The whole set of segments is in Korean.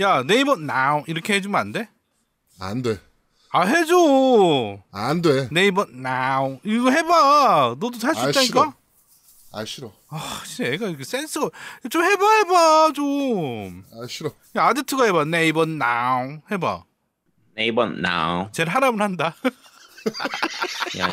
야 네이버 now 이렇게 해주면 안 돼? 안 돼. 아 해줘. 안 돼. 네이버 now 이거 해봐. 너도 할수 아, 있다니까. 아 싫어. 아 진짜 애가 이렇게 센스가 좀 해봐 해봐 좀. 아 싫어. 야 아드트가 해봐 네이버 now 해봐. 네이버 now. 쟤는 하라면 한다. 야,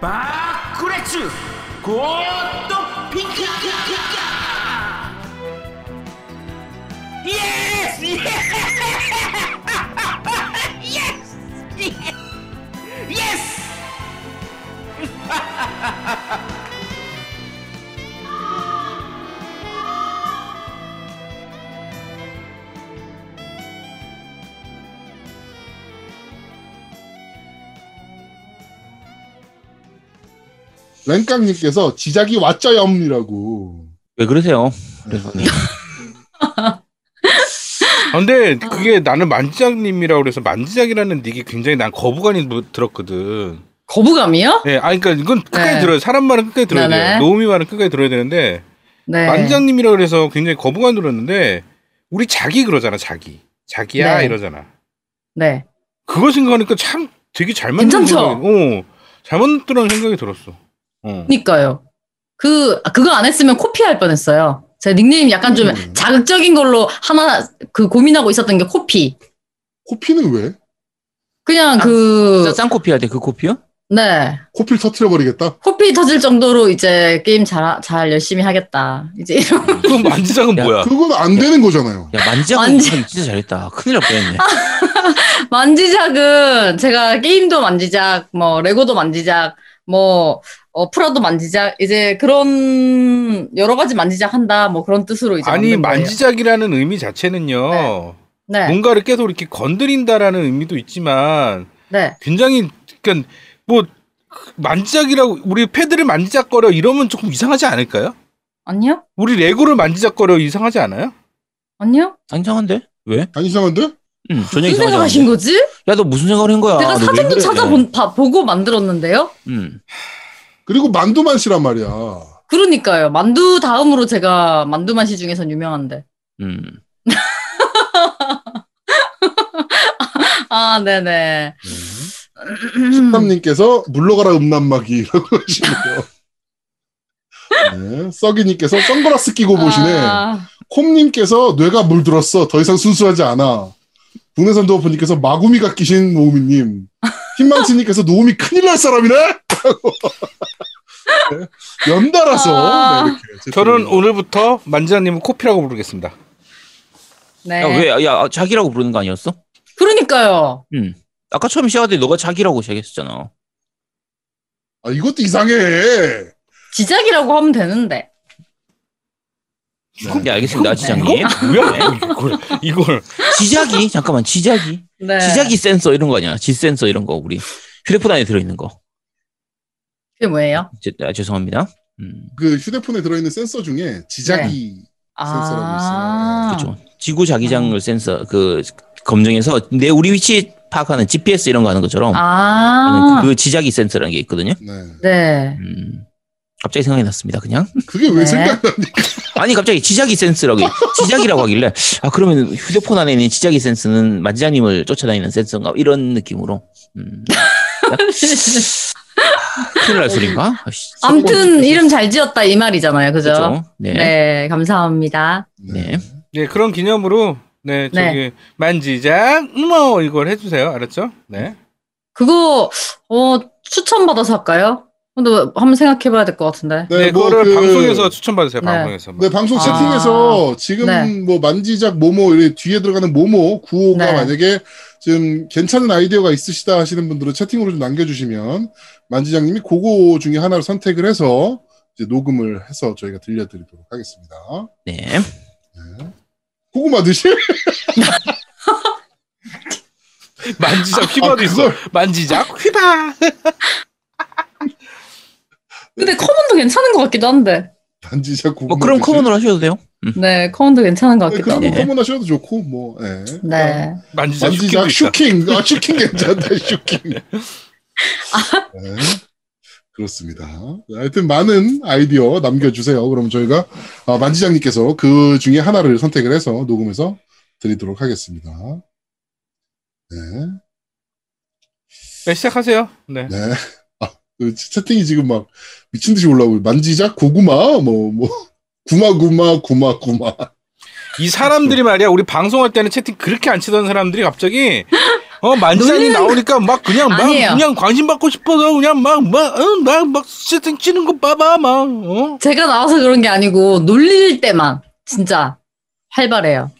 バックレッチュゴーッドピカイエスイエスイエスイエス 랭깡님께서 지작이 왔자염이라고. 왜 그러세요? 그래서 아, 근데 그게 나는 만지작님이라고 그래서 만지작이라는 닉이 굉장히 난 거부감이 뭐 들었거든. 거부감이요? 예, 아 그러니까 이건 끝까지 네. 들어요. 사람 말은 끝까지 들어야 네네. 돼요. 노우미 말은 끝까지 들어야 되는데 네. 만지작님이라고 그래서 굉장히 거부감 들었는데 우리 자기 그러잖아, 자기. 자기야 네. 이러잖아. 네. 그거 생각하니까 참 되게 잘 만든 괜찮죠? 생각이, 어, 잘 만들었다는 생각이 들었어. 어. 그니까요. 그, 아, 그거 안 했으면 코피할 뻔 했어요. 제 닉네임 약간 좀 음. 자극적인 걸로 하나 그 고민하고 있었던 게 코피. 코피는 왜? 그냥 아, 그, 쌍코피 할때그 코피요? 네. 코피를 터트려버리겠다? 코피 터질 정도로 이제 게임 잘, 잘 열심히 하겠다. 이제 이런. 그럼 만지작은 야, 뭐야? 그건 안 되는 거잖아요. 야 만지작 만지- 만지... 진짜 잘했다. 큰일 날 뻔했네. 만지작은 제가 게임도 만지작, 뭐, 레고도 만지작, 뭐, 어, 프라도 만지작, 이제 그런 여러 가지 만지작 한다, 뭐 그런 뜻으로 이제. 아니. 만지작이라는 의미 자체는요. 네. 뭔가를 계속 이렇게 건드린다라는 의미도 있지만 네. 굉장히 그러니까 뭐 만지작이라고 우리 패드를 만지작거려 이러면 조금 이상하지 않을까요? 아니요? 우리 레고를 만지작거려 이상하지 않아요? 아니요? 안정한데? 왜? 안 이상한데? 응, 전혀 무슨 이상하지 생각하신 않은데. 거지? 야, 너 무슨 생각을 한 거야? 아, 너왜 사진도 그래? 찾아본, 봐- 보고 만들었는데요? 응. 그리고 만두만 씨란 말이야. 그러니까요. 만두 다음으로 제가 만두만시 중에선 유명한데. 음. 아, 네네. 식감님께서 물러가라 음란마귀 라고 하시네요. 네, 썩이님께서 선글라스 끼고 보시네. 아, 콤님께서 뇌가 물들었어. 더 이상 순수하지 않아. 국내산 도어프님께서 마구미가 끼신 노우미님. 희망스님께서 노우미 큰일 날 사람이네? 네, 연달아서 아. 네, 이렇게 저는. 오늘부터 만지작님은 코피라고 부르겠습니다. 네. 야, 왜? 야, 자기라고 부르는 거 아니었어? 그러니까요. 응. 아까 처음 시작할 때 너가 자기라고 시작했었잖아. 아, 이것도 이상해. 지작이라고 하면 되는데. 네, 알겠습니다, 지장님. 뭐야? 이걸 이걸 지작이 잠깐만, 지작이, 네. 지작이 센서 이런 거 아니야? 지 센서 이런 거 우리 휴대폰 안에 들어있는 거. 그게 뭐예요? 제, 아, 죄송합니다. 음, 그 휴대폰에 들어있는 센서 중에 지작이 센서라고 아. 그렇죠. 지구 자기장을 센서 그 검증해서 내 우리 위치 파악하는 GPS 이런 거 하는 것처럼 아. 그 지작이 센서라는 게 있거든요. 네. 네. 음, 갑자기 생각이 났습니다. 그냥 그게 왜 네. 생각납니까? 아니 갑자기 지작이 센스라고 지작이라고 하길래 아 그러면 휴대폰 안에 있는 지작이 센스는 만지장님을 쫓아다니는 센서인가 이런 느낌으로 음. 큰일 날 소린가? 아이씨, 아무튼 이름 잘 지었다 이 말이잖아요. 그죠? 그렇죠. 네. 네, 감사합니다. 네. 네 그런 기념으로 네 저기 네. 만지작 뭐 이걸 해주세요. 알았죠? 네. 그거 어 추천 받아서 할까요? 근데 한번 생각해 봐야 될 것 같은데. 네, 뭐 그거를 그- 방송에서 추천받으세요. 네. 방송에서. 네, 방송 아. 채팅에서 지금 네. 뭐 만지작 모모 뒤에 들어가는 모모 구호가 네. 만약에 지금 괜찮은 아이디어가 있으시다 하시는 분들은 채팅으로 좀 남겨주시면 만지장님이 그거 중에 하나를 선택을 해서 이제 녹음을 해서 저희가 들려드리도록 하겠습니다. 네. 고구마 드실? 만지작 휘바도 아, 있어. 그걸- 만지작 휘바. 근데 커먼도 괜찮은 것 같기도 한데. 반지자 고구마. 뭐 그럼? 커먼으로 하셔도 돼요. 네, 커먼도 괜찮은 것 네, 같기도 하고. 커먼 하셔도 좋고 뭐. 예. 네. 만지작 만지작 있다. 슈킹. 아 슈킹 괜찮다 슈킹. 네. 그렇습니다. 하여튼 많은 아이디어 남겨주세요. 그럼 저희가 아, 만지장님께서 그 중에 하나를 선택을 해서 녹음해서 드리도록 하겠습니다. 네. 네, 시작하세요. 네. 네. 아, 그 채팅이 지금 막 미친 듯이 올라오고 만지작 고구마 뭐뭐 구마구마 구마구마 이 사람들이 말이야 우리 방송할 때는 채팅 그렇게 안 치던 사람들이 갑자기 어 만지작이 나오니까 막 그냥 막 아니에요. 그냥 관심 받고 싶어서 그냥 막막막 채팅 치는 거 봐봐 막 어? 제가 나와서 그런 게 아니고 놀릴 때만 진짜 활발해요.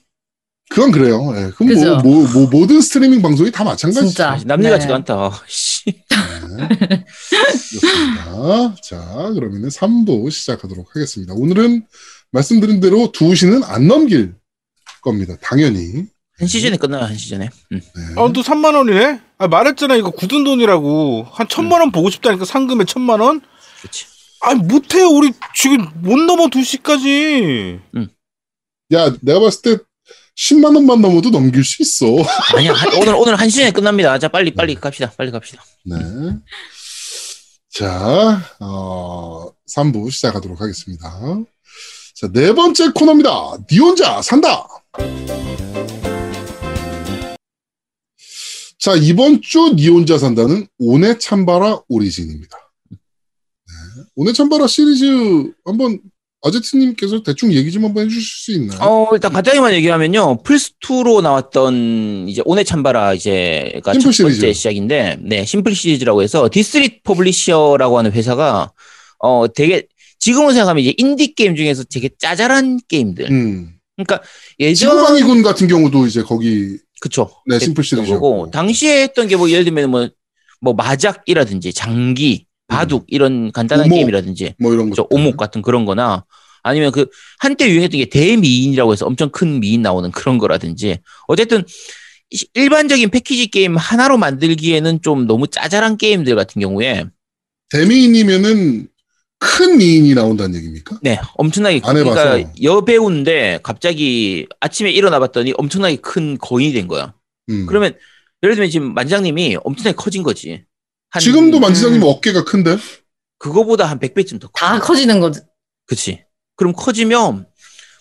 그건 그래요. 예. 그럼 그죠? 뭐, 뭐, 뭐 모든 스트리밍 방송이 다 마찬가지죠. 진짜. 남일 같지가 네. 않다. 씨. 네. 그렇습니다. 자, 그러면은 3부 시작하도록 하겠습니다. 오늘은 말씀드린 대로 2시는 안 넘길 겁니다. 당연히. 한 시즌에 끝나요, 한 시즌에. 음. 네. 어, 또 3만 원이네? 아, 말했잖아. 이거 굳은 돈이라고. 한 천만 원 보고 싶다니까 상금에 천만 원? 그치. 아, 못해요. 우리 지금 못 넘어 2시까지. 야, 내가 봤을 때 10만 원만 넘어도 넘길 수 있어. 아니야, 한- 오늘, 오늘 한 시즌에 끝납니다. 자, 빨리, 빨리 갑시다. 빨리 갑시다. 네. 자, 어, 3부 시작하도록 하겠습니다. 자, 네 번째 코너입니다. 니 혼자 산다! 자, 이번 주 니 혼자 산다는 오네찬바라 오리진입니다. 네. 오네찬바라 시리즈 한번 아제트님께서 대충 얘기 좀 한번 해주실 수 있나요? 어, 일단 간단히만 얘기하면요. 플스 2로 나왔던 이제 오네찬바라 이제가 심플 첫 시리즈. 시작인데, 네, 심플 시리즈라고 해서 D3 Publisher라고 하는 회사가, 어, 되게, 지금으로 생각하면 이제 인디 게임 중에서 되게 짜잘한 게임들. 음. 그러니까 예전, 지구방위군 같은 경우도 이제 거기, 그쵸. 네, 심플. 거고, 당시에 했던 게 뭐 예를 들면 뭐, 뭐 마작이라든지 장기, 바둑 이런 간단한 음. 오목. 게임이라든지 뭐 이런 저 거. 오목 같은 그런 거나 아니면 그 한때 유행했던 게 대미인이라고 해서 엄청 큰 미인 나오는 그런 거라든지 어쨌든 이- 일반적인 패키지 게임 하나로 만들기에는 좀 너무 짜잘한 게임들 같은 경우에 대미인이면은 큰 미인이 나온다는 얘기입니까? 네 엄청나게 안 해봐서. 그러니까 여배우인데 갑자기 아침에 일어나 봤더니 엄청나게 큰 거인이 된 거야. 음. 그러면 예를 들면 지금 만장님이 엄청나게 커진 거지. 한- 지금도 만지장님 음. 어깨가 큰데? 그거보다 한 100배쯤 더 커. 다 커지는 거지. 그치. 그럼 커지면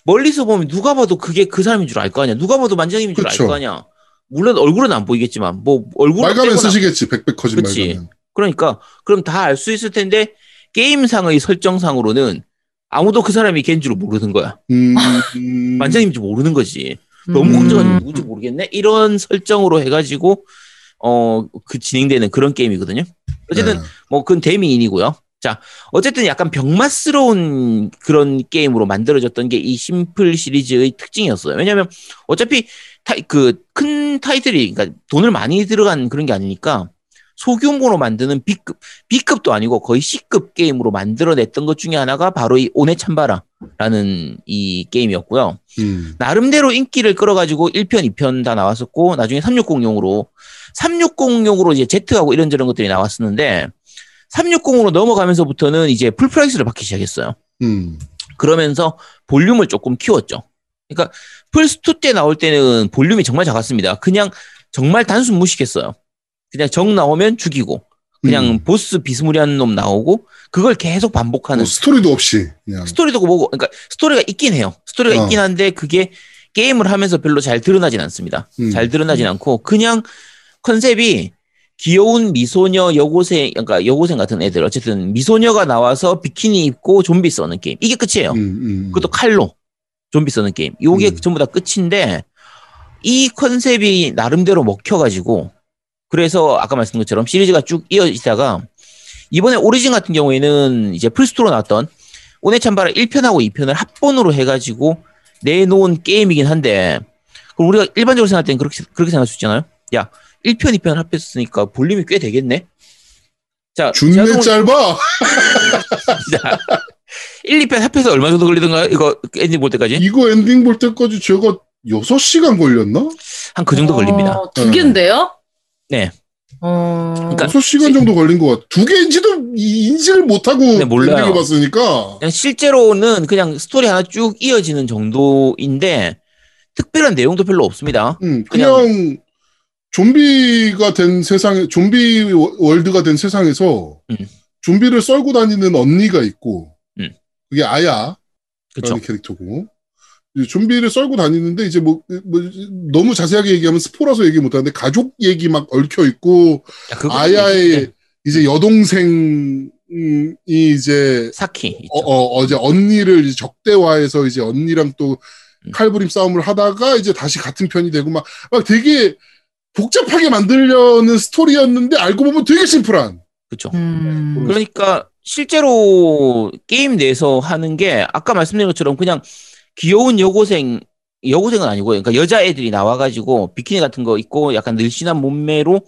멀리서 보면 누가 봐도 그게 그 사람인 줄 알 거 아니야. 누가 봐도 만장님인 줄 알. 거 아니야. 물론 얼굴은 안 보이겠지만 뭐 얼굴은 말가면 쓰시겠지. 백백 커진 그치. 말가면. 그러니까 그럼 다 알 수 있을 텐데 게임상의 설정상으로는 아무도 그 사람이 걔인 줄 모르는 거야. 음, 음. 만장님인 줄 모르는 거지. 너무 음. 걱정하지 누군지 모르겠네. 이런 설정으로 해가지고 어 그 진행되는 그런 게임이거든요. 어쨌든 네. 뭐 그건 대미인이고요. 자, 어쨌든 약간 병맛스러운 그런 게임으로 만들어졌던 게 이 심플 시리즈의 특징이었어요. 왜냐면 어차피 그 큰 타이틀이 그러니까 돈을 많이 들어간 그런 게 아니니까 소규모로 만드는 B급, B급도 아니고 거의 C급 게임으로 만들어냈던 것 중에 하나가 바로 이 오네찬바라라는 이 게임이었고요. 음. 나름대로 인기를 끌어가지고 1편, 2편 다 나왔었고, 나중에 360용으로, 360용으로 이제 Z하고 이런저런 것들이 나왔었는데, 360으로 넘어가면서부터는 이제 full price를 받기 시작했어요. 음. 그러면서 볼륨을 조금 키웠죠. 그러니까 플스2 때 나올 때는 볼륨이 정말 작았습니다. 그냥 정말 단순 무식했어요. 그냥 정 나오면 죽이고, 그냥 음. 보스 비스무리한 놈 나오고, 그걸 계속 반복하는 뭐 스토리도 없이 그냥. 스토리도 보고, 그러니까 스토리가 있긴 해요. 스토리가 어. 있긴 한데 그게 게임을 하면서 별로 잘 드러나진 않습니다. 음. 잘 드러나진 않고 그냥 컨셉이 귀여운 미소녀 여고생, 그러니까 여고생 같은 애들 어쨌든 미소녀가 나와서 비키니 입고 좀비 써는 게임 이게 끝이에요. 음, 음. 그것도 칼로 좀비 써는 게임. 요게 음. 전부 다 끝인데 이 컨셉이 나름대로 먹혀가지고 그래서 아까 말씀드린 것처럼 시리즈가 쭉 이어지다가 이번에 오리진 같은 경우에는 이제 플스토로 나왔던 오네참바라 1편하고 2편을 합본으로 해가지고 내놓은 게임이긴 한데 그럼 우리가 일반적으로 생각할 때는 그렇게, 그렇게 생각할 수 있잖아요. 야, 1편, 2편 합했으니까 볼륨이 꽤 되겠네? 자, 준내 제가 짧아. 자, 1, 2편 합해서 얼마 정도 걸리던가요? 이거 엔딩 볼 때까지? 이거 엔딩 볼 때까지 제가 6시간 걸렸나? 한 그 정도 어, 걸립니다. 두 개인데요? 네. 어. 그러니까 6시간 정도 걸린 것 같아. 두 개인지도 이- 인지를 못하고 네, 몰라요. 봤으니까. 그냥 실제로는 그냥 스토리 하나 쭉 이어지는 정도인데 특별한 내용도 별로 없습니다. 음, 그냥, 그냥- 좀비가 된 세상에, 좀비 워- world가 된 세상에서 음. 좀비를 썰고 다니는 언니가 있고, 음. 그게 아야라는 그렇죠. 캐릭터고, 좀비를 썰고 다니는데 이제 뭐, 뭐 너무 자세하게 얘기하면 스포라서 얘기 못하는데 가족 얘기 막 얽혀 있고 아야의 이제 여동생이 이제 사키 있죠. 어, 어, 어 제 언니를 이제 적대화해서 이제 언니랑 또 음. 칼부림 싸움을 하다가 이제 다시 같은 편이 되고 막, 막 되게 복잡하게 만들려는 스토리였는데 알고 보면 되게 심플한. 그렇죠. 음. 그러니까 실제로 게임 내에서 하는 게 아까 말씀드린 것처럼 그냥 귀여운 여고생 여고생은 아니고 그러니까 여자애들이 나와가지고 비키니 같은 거 입고 약간 늘씬한 몸매로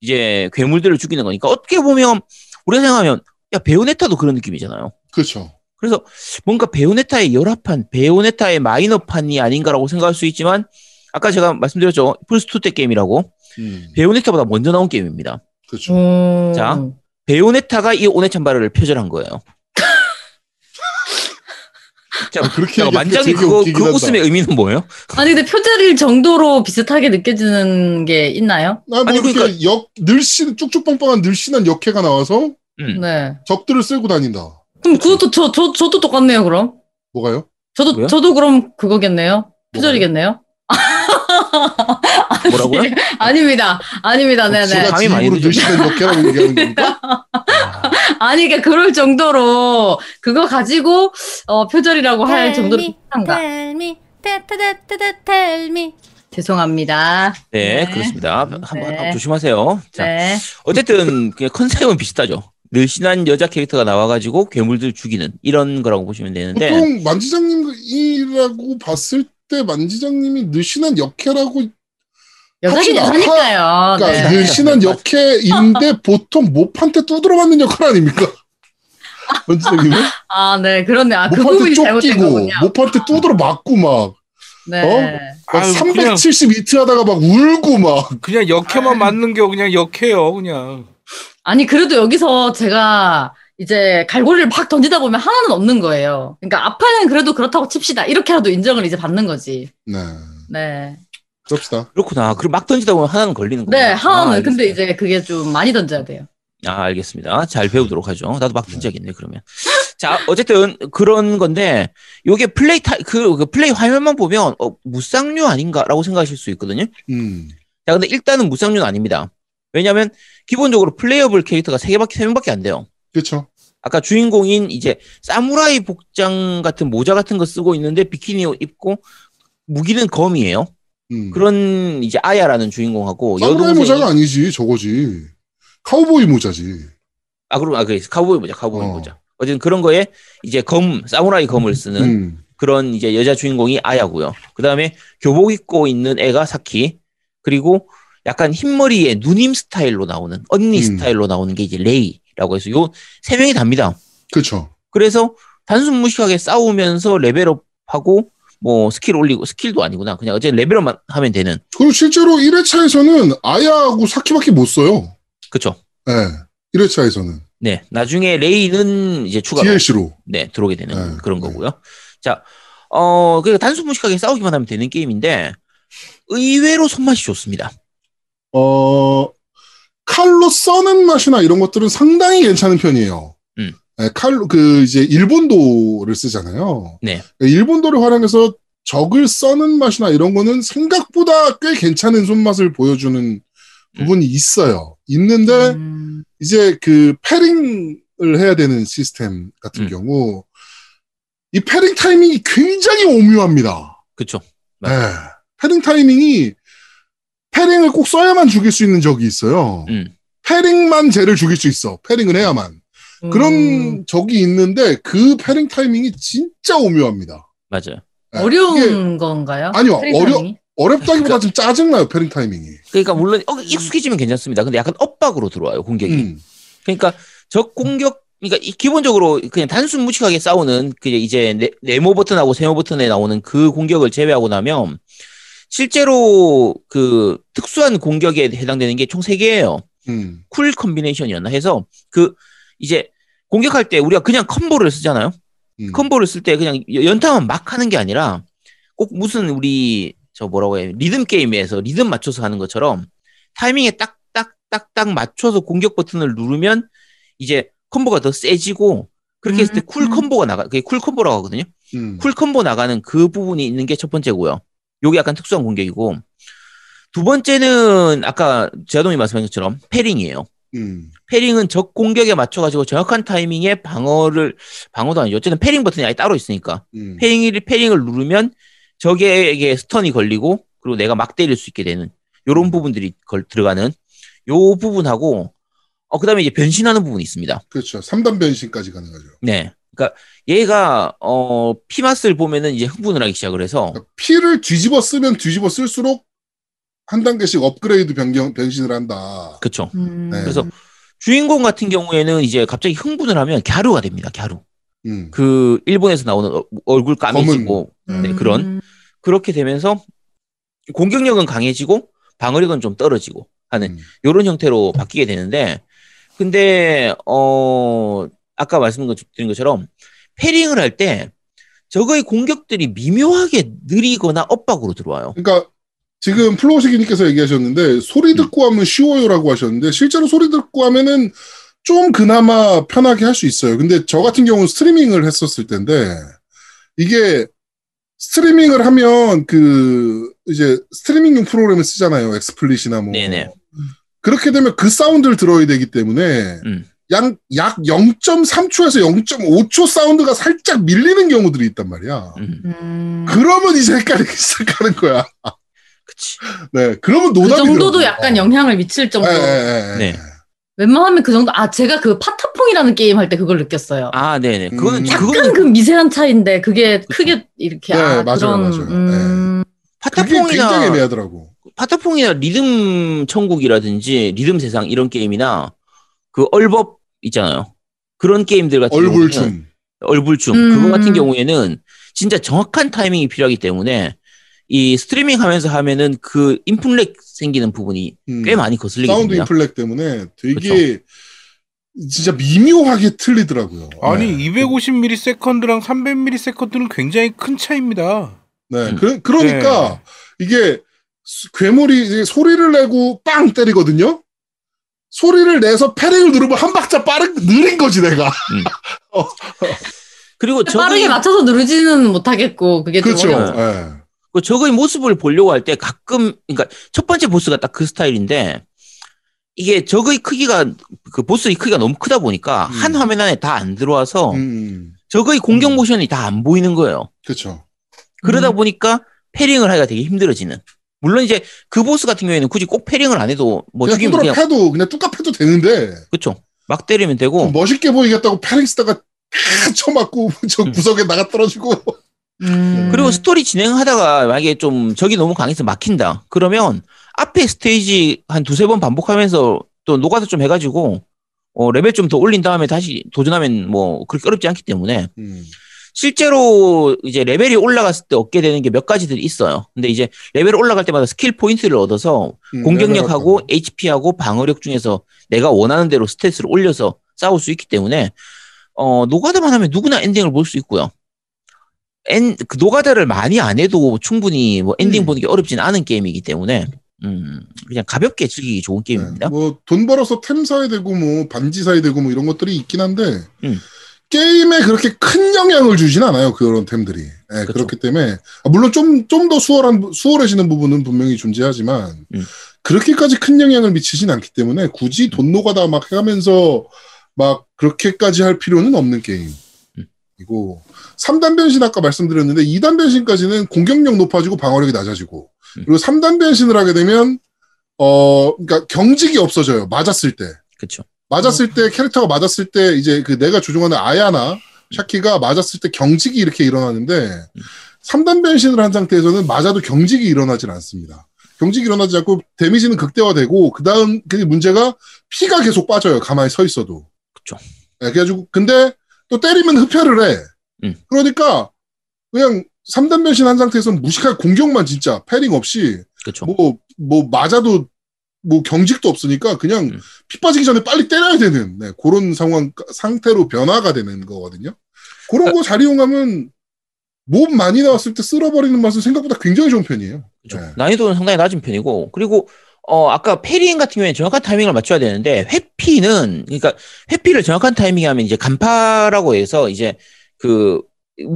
이제 괴물들을 죽이는 거니까 어떻게 보면 우리가 생각하면 야 베요네타도 그런 느낌이잖아요. 그렇죠. 그래서 뭔가 베요네타의 열합판, 베요네타의 마이너판이 아닌가라고 생각할 수 있지만 아까 제가 말씀드렸죠 플스2 때 게임이라고 음, 베요네타보다 먼저 나온 게임입니다. 그렇죠. 음. 자. 베요네타가 이 오네찬바르를 표절한 거예요. 자, 그렇게 자, 만장이 그거 그 한다. 웃음의 의미는 뭐예요? 아니 근데 표절일 정도로 비슷하게 느껴지는 게 있나요? 아, 뭐 아니, 이렇게 그러니까- 역, 늘씬, 쭉쭉빵빵한 늘씬한 역해가 나와서 음. 네. 적들을 쓸고 다닌다. 그럼 그것도 저, 저, 저도 똑같네요, 그럼. 뭐가요? 저도, 뭐요? 저도 그럼 그거겠네요. 표절이겠네요. 뭐라고요? 아닙니다. 아닙니다. 네네. 제가 감이 많이 지금으로 늦었네. 늘씬한 역해라고 얘기하는 겁니까? 아니, 그러니까 그럴 정도로 그거 가지고 어, 표절이라고 할 Tell 정도로 me, 비슷한가? 죄송합니다. 네, 네. 그렇습니다. 한번 네. 조심하세요. 자, 네. 어쨌든 그냥 컨셉은 비슷하죠. 늘씬한 여자 캐릭터가 나와가지고 괴물들 죽이는 이런 거라고 보시면 되는데 보통 만지장님이라고 봤을 때 만지장님이 늘씬한 역해라고 여자긴. 여자니까요. 그러니까 네. 늘씬한 역해인데 보통 모판테 두드러 맞는 역할 아닙니까? 만지장님은 아, 네. 그렇네. 아, 그 모판테 부분이 잘못된 쫓기고 거군요. 모판테 두드러 맞고 막, 네. 어? 막 아유, 370 이트 하다가 막 울고 막 그냥 역해만 맞는 게 그냥 역해요, 그냥. 아니, 그래도 여기서 제가 이제 갈고리를 팍 던지다 보면 하나는 없는 거예요. 그러니까 아파는 그래도 그렇다고 칩시다. 이렇게라도 인정을 이제 받는 거지. 네 네. 그럽시다. 그렇구나. 그리고 막 던지다 보면 하나는 걸리는 거예요. 네, 하나는. 근데 이제 그게 좀 많이 던져야 돼요. 아, 알겠습니다. 잘 배우도록 하죠. 나도 막 던져야겠네, 그러면. 자, 어쨌든 그런 건데, 요게 플레이 타, 그, 그 플레이 화면만 보면, 어, 무쌍류 아닌가라고 생각하실 수 있거든요. 음 자, 근데 일단은 무쌍류는 아닙니다. 왜냐면, 기본적으로 playable 캐릭터가 3개밖에, 3명밖에 안 돼요. 그렇죠. 아까 주인공인 이제 사무라이 복장 같은 모자 같은 거 쓰고 있는데 비키니 옷 입고 무기는 검이에요. 음. 그런 이제 아야라는 주인공하고 사무라이 모자가 아니지 저거지. 카우보이 모자지. 아 그럼 아 그래 카우보이 모자 카우보이 어. 모자. 어쨌든 그런 거에 이제 검 사무라이 검을 쓰는 음. 그런 이제 여자 주인공이 아야고요. 그 다음에 교복 입고 있는 애가 사키 그리고 약간 흰머리에 누님 스타일로 나오는 언니 음. 스타일로 나오는 게 이제 레이 라고 해서 요 세 명이 답니다. 그렇죠. 그래서 단순 무식하게 싸우면서 level up하고 뭐 스킬 올리고 skill도 아니구나 그냥 어제 level up만 하면 되는 그리고 실제로 1회차에서는 아야하고 사키밖에 못 써요. 그쵸 네. 1회차에서는. 네 나중에 레이는 이제 추가로 DLC로. 네 들어오게 되는 네, 그런 네. 거고요 자어 그러니까 단순 무식하게 싸우기만 하면 되는 게임인데 의외로 손맛이 좋습니다 어, 칼로 써는 맛이나 이런 것들은 상당히 괜찮은 편이에요. 음. 네, 칼로, 그, 이제, 일본도를 쓰잖아요. 네. 일본도를 활용해서 적을 써는 맛이나 이런 거는 생각보다 꽤 괜찮은 손맛을 보여주는 부분이 있어요. 있는데, 음, 이제 그 패링을 해야 되는 시스템 같은 음. 경우, 이 parrying 타이밍이 굉장히 오묘합니다. 그쵸 네. parrying 타이밍이 parrying을 꼭 써야만 죽일 수 있는 적이 있어요. 음. parrying만 쟤를 죽일 수 있어. parrying을 해야만. 그런 음, 적이 있는데 그 parrying 타이밍이 진짜 오묘합니다. 맞아요 네. 어려운 건가요? 아니요, 어려- 타이밍이? 어렵다기보다 좀 짜증나요, parrying 타이밍이. 그러니까 물론 어, 익숙해지면 괜찮습니다 근데 약간 엇박으로 들어와요 공격이 음. 그러니까 적 공격 그러니까 이- 기본적으로 그냥 단순 무식하게 싸우는 그 이제 네, 네모 버튼하고 세모 버튼에 나오는 그 공격을 제외하고 나면 실제로 그 특수한 공격에 해당되는 게 총 3개예요. 음. cool combination이었나 해서 그 이제 공격할 때 우리가 그냥 combo를 쓰잖아요. 음. combo를 쓸 때 그냥 연타만 막 하는 게 아니라 꼭 무슨 우리 저 뭐라고 해 리듬 게임에서 리듬 맞춰서 하는 것처럼 타이밍에 딱딱딱딱 맞춰서 공격 버튼을 누르면 이제 combo가 더 세지고 그렇게 했을 때 cool 음. combo가 나가 그게 cool combo라고 하거든요. 음. cool combo 나가는 그 부분이 있는 게 첫 번째고요. 요게 약간 특수한 공격이고 두 번째는 아까 제아동이 말씀하신 것처럼 parrying이에요. 음. parrying은 적 공격에 맞춰가지고 정확한 타이밍에 방어를 방어도 아니죠. 어쨌든 parrying 버튼이 아예 따로 있으니까 음. parrying을 parrying을 누르면 적에게 스턴이 걸리고 그리고 내가 막 때릴 수 있게 되는 요런 부분들이 걸, 들어가는 요 부분하고 어 그다음에 이제 변신하는 부분이 있습니다. 그렇죠. 3단 변신까지 가능하죠. 네. 그러니까 얘가 어 피맛을 보면은 이제 흥분을 하기 시작을 해서 그러니까 피를 뒤집어 쓰면 뒤집어 쓸수록 한 단계씩 업그레이드 변경 변신을 한다. 그쵸. 음. 네. 그래서 주인공 같은 경우에는 이제 갑자기 흥분을 하면 갸루가 됩니다. 갸루. 음. 그 일본에서 나오는 어- 얼굴 까매지고. 네, 그런 그렇게 되면서 공격력은 강해지고 방어력은 좀 떨어지고 하는 음. 이런 형태로 바뀌게 되는데 근데 어 아까 말씀드린 것처럼 패링을 할 때 적의 공격들이 미묘하게 느리거나 엇박으로 들어와요. 그러니까 지금 플로우시기님께서 얘기하셨는데 소리 듣고 하면 쉬워요라고 하셨는데 실제로 소리 듣고 하면은 좀 그나마 편하게 할 수 있어요. 근데 저 같은 경우는 스트리밍을 했었을 텐데 이게 스트리밍을 하면 그 이제 스트리밍용 프로그램을 쓰잖아요. XSplit이나 뭐 네네. 그렇게 되면 그 사운드를 들어야 되기 때문에 음. 약, 약 0.3초에서 0.5초 사운드가 살짝 밀리는 경우들이 있단 말이야. 음, 음. 그러면 이제 헷갈리기 시작하는 거야. 그치. 네, 그러면 그 노답이 정도도 약간 영향을 미칠 정도. 네. 네. 웬만하면 그 정도. 아 제가 그 파타퐁이라는 게임 할 때 그걸 느꼈어요. 아, 네네. 그거는 음. 약간 그거는 그 미세한 차이인데 그게 크게 이렇게 네, 아, 맞아요, 그런 맞아요. 음, 그게 굉장히 파타퐁이나 애매하더라고. 파타퐁이나 리듬 천국이라든지 리듬 세상 이런 게임이나 그 얼법 있잖아요. 그런 게임들 같은 경우는 얼굴춤. 얼굴춤 음. 그거 같은 경우에는 진짜 정확한 타이밍이 필요하기 때문에 이 스트리밍 하면서 하면은 그 input lag 생기는 부분이 음. 꽤 많이 거슬리게 사운드. input lag 때문에 되게 진짜 미묘하게 틀리더라고요. 아니 네. 250ms랑 300ms는 굉장히 큰 차이입니다. 네. 음. 그, 그러니까 이게 수- 괴물이 소리를 내고 빵 때리거든요. 소리를 내서 parrying을 누르면 한 박자 빠른 느린 거지 내가. 그리고 빠르게 적의, 맞춰서 누르지는 못하겠고 그게 좀 그렇죠. 예. 그 적의 모습을 보려고 할 때 가끔 그러니까 첫 번째 보스가 딱 그 스타일인데 이게 적의 크기가 그 보스의 크기가 너무 크다 보니까 음. 한 화면 안에 다 안 들어와서 음, 적의 공격 음. 모션이 다 안 보이는 거예요. 그렇죠. 그러다 음. 보니까 패링을 하기가 되게 힘들어지는. 물론 이제 그 보스 같은 경우에는 굳이 꼭 패링을 안 해도 뭐 그냥 죽이면 그냥 패도 그냥 뚜까 패도 되는데 그쵸 막 때리면 되고 좀 멋있게 보이겠다고 parrying 쓰다가 탁 쳐맞고 저 음. 구석에 나가 떨어지고 음. 그리고 스토리 진행하다가 만약에 좀 적이 너무 강해서 막힌다. 그러면 앞에 스테이지 한 두세 번 반복하면서 또 노가다 좀 해가지고 어, 레벨 좀 더 올린 다음에 다시 도전하면 뭐 그렇게 어렵지 않기 때문에 음. 실제로 이제 레벨이 올라갔을 때 얻게 되는 게 몇 가지들이 있어요. 근데 이제 레벨 올라갈 때마다 스킬 포인트를 얻어서 음, 공격력하고. HP하고 방어력 중에서 내가 원하는 대로 stat을 올려서 싸울 수 있기 때문에 어 노가다만 하면 누구나 엔딩을 볼 수 있고요. 엔, 그 노가다를 많이 안 해도 충분히 뭐 엔딩 음. 보는 게 어렵지는 않은 게임이기 때문에 음 그냥 가볍게 즐기기 좋은 게임입니다. 네, 뭐 돈 벌어서 템 사야 되고 뭐 반지 사야 되고 뭐 이런 것들이 있긴 한데 음. 게임에 그렇게 큰 영향을 주진 않아요 그런 템들이. 네, 그쵸. 그렇기 때문에 아, 물론 좀 좀 더 수월한 부- 수월해지는 부분은 분명히 존재하지만 음. 그렇게까지 큰 영향을 미치진 않기 때문에 굳이 돈 노가다 막 해가면서 막 그렇게까지 할 필요는 없는 게임. 음. 이고 3단 변신 아까 말씀드렸는데 2단 변신까지는 공격력 높아지고 방어력이 낮아지고 음. 그리고 3단 변신을 하게 되면 어 그러니까 경직이 없어져요. 맞았을 때. 그렇죠. 맞았을 때 캐릭터가 맞았을 때 이제 그 내가 조종하는 아야나 샤키가 맞았을 때 경직이 이렇게 일어나는데 3단 변신을 한 상태에서는 맞아도 경직이 일어나질 않습니다. 경직이 일어나지 않고 데미지는 극대화되고 그다음 그 문제가 피가 계속 빠져요. 가만히 서 있어도. 그쵸. 네, 그래가지고 근데 또 때리면 흡혈을 해. 음. 그러니까 그냥 3단 변신 한 상태에서 무식한 공격만 진짜 패링 없이 그렇죠. 뭐뭐 맞아도 뭐 경직도 없으니까 그냥 음. 피 빠지기 전에 빨리 때려야 되는 네, 그런 상황 상태로 변화가 되는 거거든요. 그런 거 잘 이용하면 mob 많이 나왔을 때 쓸어버리는 맛은 생각보다 굉장히 좋은 편이에요. 그렇죠. 네. 난이도는 상당히 낮은 편이고 그리고 어 아까 parrying 같은 경우에 정확한 타이밍을 맞춰야 되는데 회피는 그러니까 회피를 정확한 타이밍에 하면 이제 간파라고 해서 이제 그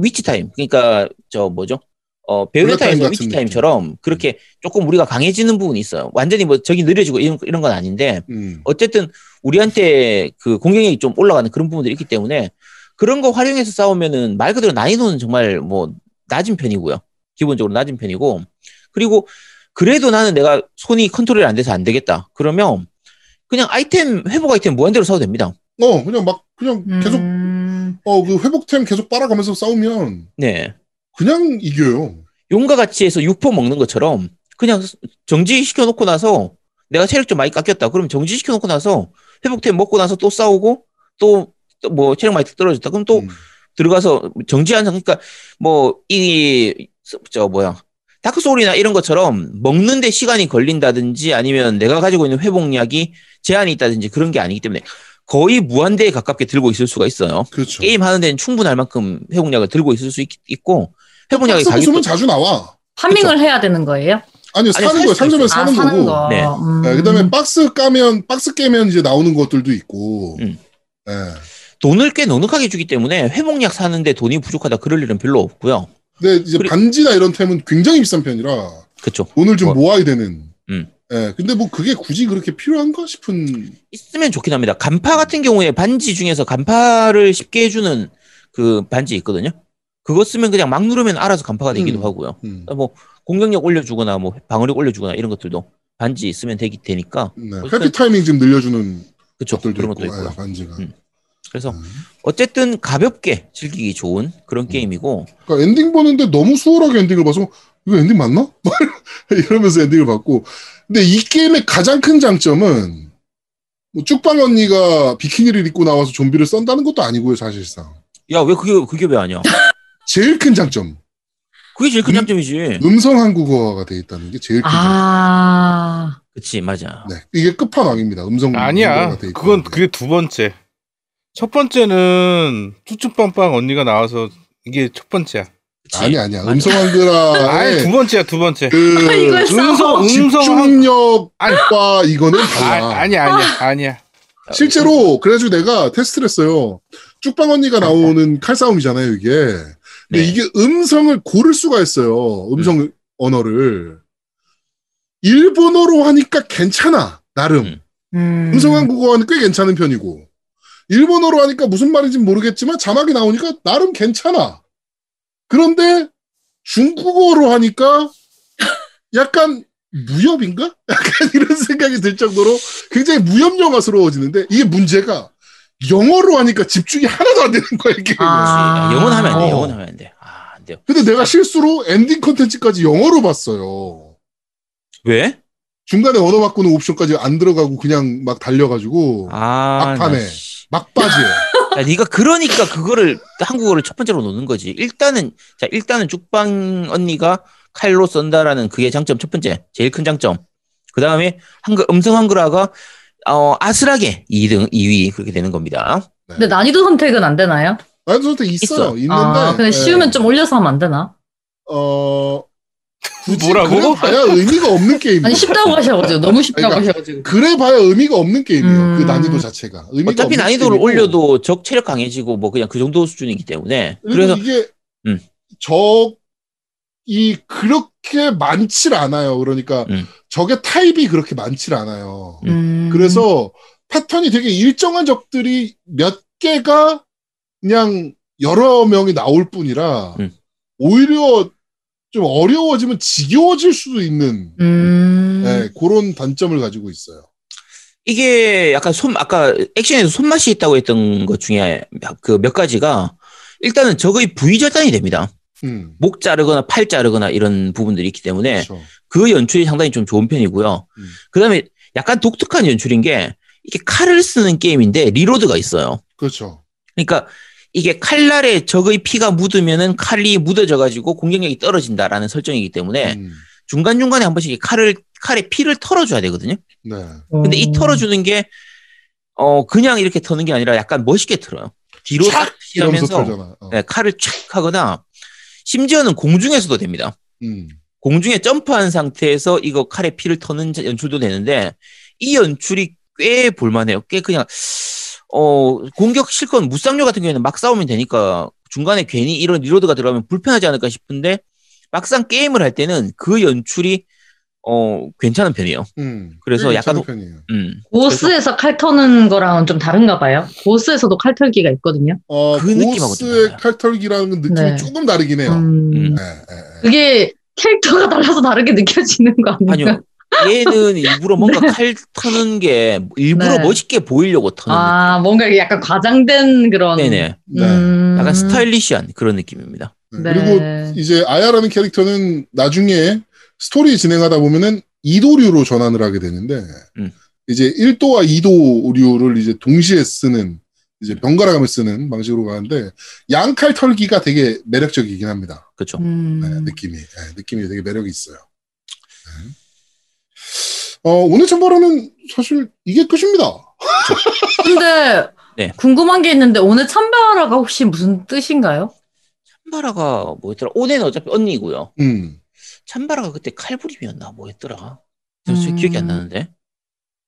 Witch Time 그러니까 저 뭐죠 어 Black Time 베요네타에서 같은 Witch Time처럼 그렇게 조금 우리가 강해지는 부분이 있어요 완전히 뭐 적이 느려지고 이런 이런 건 아닌데 음. 어쨌든 우리한테 그 공격력이 좀 올라가는 그런 부분들이 있기 때문에 그런 거 활용해서 싸우면은 말 그대로 난이도는 정말 뭐 낮은 편이고요. 기본적으로 낮은 편이고 그리고 그래도 나는 내가 손이 컨트롤이 안 돼서 안 되겠다. 그러면 그냥 아이템 회복 아이템 무한대로 싸도 됩니다. 어 그냥 막 그냥 계속 음, 어그 회복템 계속 빨아가면서 싸우면 네. 그냥 이겨요. 용과 같이 해서 육포 먹는 것처럼 그냥 정지시켜 놓고 나서 내가 체력 좀 많이 깎였다. 그럼 정지시켜 놓고 나서 회복템 먹고 나서 또 싸우고 또 뭐 체력 많이 떨어졌다. 그럼 또 음. 들어가서 정지한 상태, 그러니까 뭐 이 저 뭐야 다크 소울이나 이런 것처럼 먹는데 시간이 걸린다든지 아니면 내가 가지고 있는 회복약이 제한이 있다든지 그런 게 아니기 때문에 거의 무한대에 가깝게 들고 있을 수가 있어요. 그렇죠. 게임 하는 데는 충분할 만큼 회복약을 들고 있을 수 있, 고 박스 가격도 부수면 자주 나와. 파밍을 해야 되는 거예요? 아니요 아니, 사는 살 거예요. 수 상점에서 아, 사는 사는 거고. 거. 네. 음. 네, 그다음에 박스 까면 박스 깨면 이제 나오는 것들도 있고. 음. 네. 돈을 꽤 넉넉하게 주기 때문에 회복약 사는데 돈이 부족하다 그럴 일은 별로 없고요. 근데 이제 그리- 반지나 이런 템은 굉장히 비싼 편이라 그렇죠. 돈을 좀 뭐- 모아야 되는. 음. 예. 근데 뭐 그게 굳이 그렇게 필요한가 싶은. 있으면 좋긴 합니다. 간파 같은 경우에 반지 중에서 간파를 쉽게 해주는 그 반지 있거든요. 그거 쓰면 그냥 막 누르면 알아서 간파가 되기도 음. 하고요. 음. 뭐 공격력 올려주거나 뭐 방어력 올려주거나 이런 것들도 반지 쓰면 되기 되니까 네. 회피 타이밍 좀 늘려주는 그쵸 것들도 그런 있고. 것도 있고요. 예, 반지가. 음. 그래서 음. 어쨌든 가볍게 즐기기 좋은 그런 게임이고 그러니까 엔딩 보는데 너무 수월하게 엔딩을 봐서 이거 엔딩 맞나? 이러면서 엔딩을 봤고. 근데 이 게임의 가장 큰 장점은 뭐 쭉방 언니가 비키니를 입고 나와서 좀비를 썬다는 것도 아니고요, 사실상. 야 왜 그게 그게 왜 아니야? 제일 큰 장점. 그게 제일 큰 음. 장점이지. 음성 한국어가 돼 있다는 게 제일 큰 장점. 아, 그치 맞아. 네. 이게 끝판왕입니다. 음성 아니야. 한국어가 돼 있다는 그건 게. 그게 두 번째. 첫 번째는 쭈쭈빵빵 언니가 나와서 이게 첫 번째야. 그치? 아니 아니야. 음성 아니 한글화의 두 번째야 두 번째. 그 이걸 음성 음성 한... 집중력과 이거는 달라. 아, 아니야 아니야 아니야. 실제로 그래가지고 내가 테스트를 했어요. 쭉방 언니가 나오는 칼싸움이잖아요, 이게. 근데 네. 이게 음성을 고를 수가 있어요. 음성 언어를. 일본어로 하니까 괜찮아, 나름. 음. 음. 음성 한국어는 꽤 괜찮은 편이고. 일본어로 하니까 무슨 말인지 모르겠지만 자막이 나오니까 나름 괜찮아. 그런데 중국어로 하니까 약간 무협인가? 약간 이런 생각이 들 정도로 굉장히 무협 영화스러워지는데 이게 문제가 영어로 하니까 집중이 하나도 안 되는 거야, 이게. 아. 영원 하면 안 돼. 어. 영원 하면 안 돼. 아, 안 돼요. 근데 내가 실수로 엔딩 컨텐츠까지 영어로 봤어요. 왜? 중간에 언어 바꾸는 옵션까지 안 들어가고 그냥 막 달려가지고 아, 막판에. 막바지에. 야, 네가 그러니까 그거를 한국어를 첫 번째로 놓는 거지. 일단은 자, 일단은 죽방 언니가 칼로 쏜다라는 그게 장점 첫 번째. 제일 큰 장점. 그 다음에 한글 음성 한글화가 어, 아슬하게 2등, 2위 그렇게 되는 겁니다. 네. 근데 난이도 선택은 안 되나요? 나도 선택 있어요. 있어. 있는데. 아, 근데 예. 쉬우면 좀 올려서 하면 안 되나? 어, 굳이 뭐라고? 그래 봐야 의미가 없는 게임이에요. 아니 쉽다고 하셔가지고 너무 쉽다고 그러니까 하셔가지고. 그래 봐야 의미가 없는 게임이에요. 음. 그 난이도 자체가. 의미가 어차피 없는 난이도를 게임이고. 올려도 적 체력 강해지고 뭐 그냥 그 정도 수준이기 때문에 그래서 이게 음. 적이 그렇게 많질 않아요. 그러니까 음. 적의 타입이 그렇게 많질 않아요. 음. 그래서 패턴이 되게 일정한 적들이 몇 개가 그냥 여러 명이 나올 뿐이라 음. 오히려 좀 어려워지면 지겨워질 수도 있는 음. 네, 그런 단점을 가지고 있어요. 이게 약간 손 아까 액션에서 손맛이 있다고 했던 것 중에 그 몇 가지가 일단은 적의 부위 절단이 됩니다. 음, 목 자르거나 팔 자르거나 이런 부분들이 있기 때문에 그렇죠. 그 연출이 상당히 좀 좋은 편이고요. 음. 그다음에 약간 독특한 연출인 게 이게 칼을 쓰는 게임인데 리로드가 있어요. 그렇죠. 그러니까 이게 칼날에 적의 피가 묻으면은 칼이 묻어져 가지고 공격력이 떨어진다라는 설정이기 때문에 음, 중간 중간에 한 번씩 이 칼을 칼에 피를 털어줘야 되거든요. 네. 근데 이 음. 털어주는 게 어 그냥 이렇게 터는 게 아니라 약간 멋있게 털어요. 뒤로 싹 이러면서 피하면서. 어. 네, 칼을 촥 하거나 심지어는 공중에서도 됩니다. 음. 공중에 점프한 상태에서 이거 칼에 피를 터는 자- 연출도 되는데 이 연출이 꽤 볼만해요. 꽤 그냥 어 공격 실컷 무쌍류 같은 경우에는 막 싸우면 되니까 중간에 괜히 이런 리로드가 들어가면 불편하지 않을까 싶은데 막상 게임을 할 때는 그 연출이 어 괜찮은 편이에요. 음. 그래서 꽤 약간 편이에요. 음. 보스에서 칼 터는 거랑은 좀 다른가 봐요. 보스에서도 칼 털기가 있거든요. 어, 그 보스의 달라요. 칼털기라는 느낌이 네. 조금 다르긴 해요. 음. 예, 예. 그게 캐릭터가 달라서 다르게 느껴지는 거? 아니요. 얘는 일부러 뭔가 칼 터는 게 일부러 네. 멋있게 보이려고 터는 아, 뭔가 약간 과장된 그런. 느낌. 네네. 네. 음. 약간 스타일리시한 그런 느낌입니다. 네. 네. 그리고 이제 아야라는 캐릭터는 나중에 스토리 진행하다 보면은 2도류로 전환을 하게 되는데 음. 이제 1도와 2도류를 이제 동시에 쓰는 이제 번갈아가며 쓰는 방식으로 가는데 양칼 털기가 되게 매력적이긴 합니다. 그렇죠. 음. 네, 느낌이 네, 느낌이 되게 매력이 있어요. 네. 어, 오늘 참바라는 사실 이게 끝입니다. 근데 네. 궁금한 게 있는데 오늘 참바라가 혹시 무슨 뜻인가요? 참바라가 뭐였더라? 오네는 어차피 언니고요. 음. 참바라가 그때 칼부림이었나 뭐였더라? 음. 기억이 안 나는데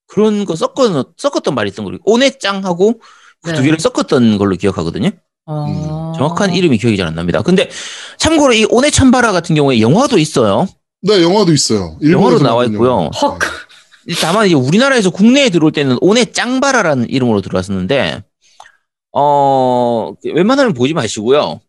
그런 거 섞어 섞었던 말이 있던 걸로 오네짱하고 그두 네. 개를 섞었던 걸로 기억하거든요. 어... 정확한 이름이 기억이 잘 안 납니다. 근데 참고로 이 오네 참바라 같은 경우에 영화도 있어요. 네, 영화도 있어요. 영화로 나와 있고요. 영화. 헉. 다만 이제 우리나라에서 국내에 들어올 때는 오네 짱바라라는 이름으로 들어왔었는데 어 웬만하면 보지 마시고요.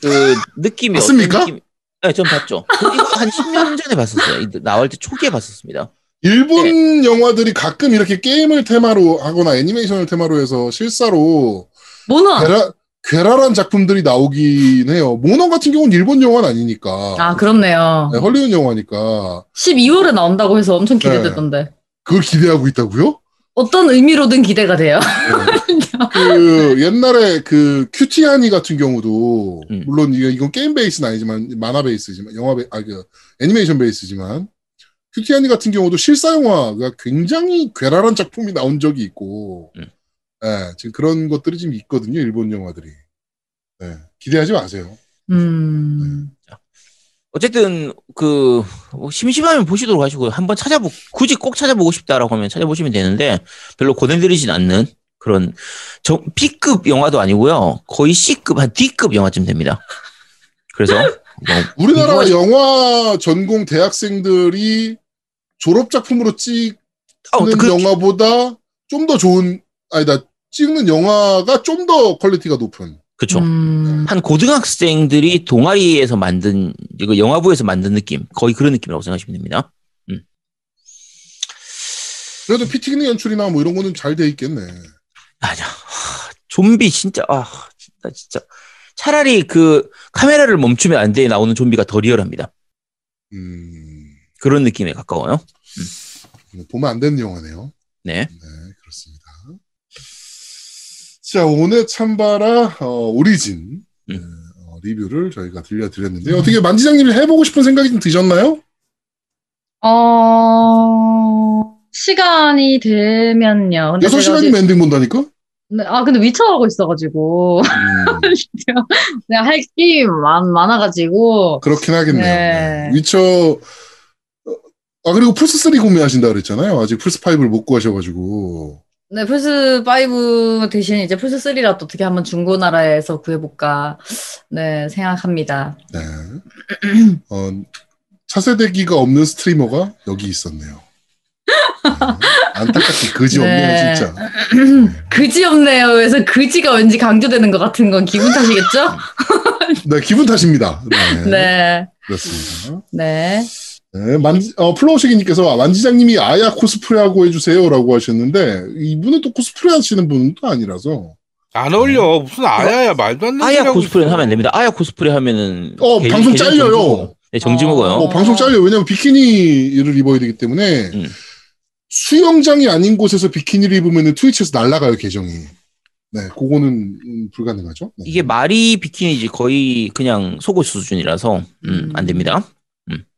그 느낌이 봤습니까? 어떤 느낌? 네, 전 봤죠. 그 이거 한 10년 전에 봤었어요. 이 나올 때 초기에 봤었습니다. 일본 네. 영화들이 가끔 이렇게 게임을 테마로 하거나 애니메이션을 테마로 해서 실사로 모너. 괴라, 괴랄한 작품들이 나오긴 해요. 모넌 같은 경우는 일본 영화는 아니니까. 아, 그렇네요. 네, 헐리우드 영화니까. 12월에 나온다고 해서 엄청 기대됐던데. 그걸 기대하고 있다고요? 어떤 의미로든 기대가 돼요. 그 옛날에 그 큐티하니 같은 경우도 음. 물론 이건 게임 베이스는 아니지만 만화 베이스지만 영화 베, 아그 애니메이션 베이스지만 큐티하니 같은 경우도 실사 영화가 굉장히 괴랄한 작품이 나온 적이 있고 음. 예, 지금 그런 것들이 지금 있거든요 일본 영화들이 예, 기대하지 마세요 음. 어쨌든 그뭐 심심하면 보시도록 하시고요. 한번 찾아보 굳이 꼭 찾아보고 싶다라고 하면 찾아보시면 되는데 별로 고뇌들이진 않는 그런 저 B급 영화도 아니고요. 거의 C급 한 D급 영화쯤 됩니다. 그래서 뭐 우리나라 이거- 영화 전공 대학생들이 졸업 작품으로 찍는 어, 그- 영화보다 좀 더 좋은 아니다 찍는 영화가 좀 더 퀄리티가 높은 그쵸. 음. 한 고등학생들이 동아리에서 만든 이거 영화부에서 만든 느낌 거의 그런 느낌이라고 생각하시면 됩니다. 그래도 피튀기는 연출이나 뭐 이런 거는 잘 돼 있겠네. 아니야. 하, 좀비 진짜 아 진짜 진짜 차라리 그 카메라를 멈추면 안 돼 나오는 좀비가 더 리얼합니다. 음, 그런 느낌에 가까워요. 보면 안 되는 영화네요. 네. 네, 그렇습니다. 자, 오늘 참바라 어, 오리진 음. 네, 어, 리뷰를 저희가 들려드렸는데 어떻게 만지장님이 해보고 싶은 생각이 좀 드셨나요? 어, 시간이 되면요. 근데 제가 6시간이면 어디- 엔딩 본다니까? 네, 아, 근데 위쳐 하고 있어가지고. 음, 내가 할 게임 많, 많아가지고. 그렇긴 하겠네요. 네. 네. 위쳐 어, 아 그리고 플스3 구매하신다 그랬잖아요. 아직 플스5를 못 구하셔가지고 네, 플스5 대신 이제 플스3라도 어떻게 한번 중고나라에서 구해볼까, 네, 생각합니다. 네. 어, 차세대기가 없는 스트리머가 여기 있었네요. 네. 안타깝게 그지 없네요, 네. 진짜. 그지 없네요. 그래서 그지가 왠지 강조되는 것 같은 건 기분 탓이겠죠? 네, 기분 탓입니다. 네. 네, 그렇습니다. 네. 네, 만, 어, 플로우시기님께서 만지장님이 아야 코스프레하고 해주세요라고 하셨는데, 이분은 또 코스프레 하시는 분은 또 아니라서. 안 어울려. 무슨 아야야 말도 안 되는 아야 코스프레. 하면 안 됩니다. 아야 코스프레 하면은 어, 계- 방송 잘려요. 정지 먹어요. 네, 정지 어. 먹어요. 어, 방송 잘려요. 왜냐면 비키니를 입어야 되기 때문에, 음. 수영장이 아닌 곳에서 비키니를 입으면 트위치에서 날아가요, 계정이. 네, 그거는 음, 불가능하죠. 네. 이게 말이 비키니지 거의 그냥 속옷 수준이라서 음, 안 됩니다.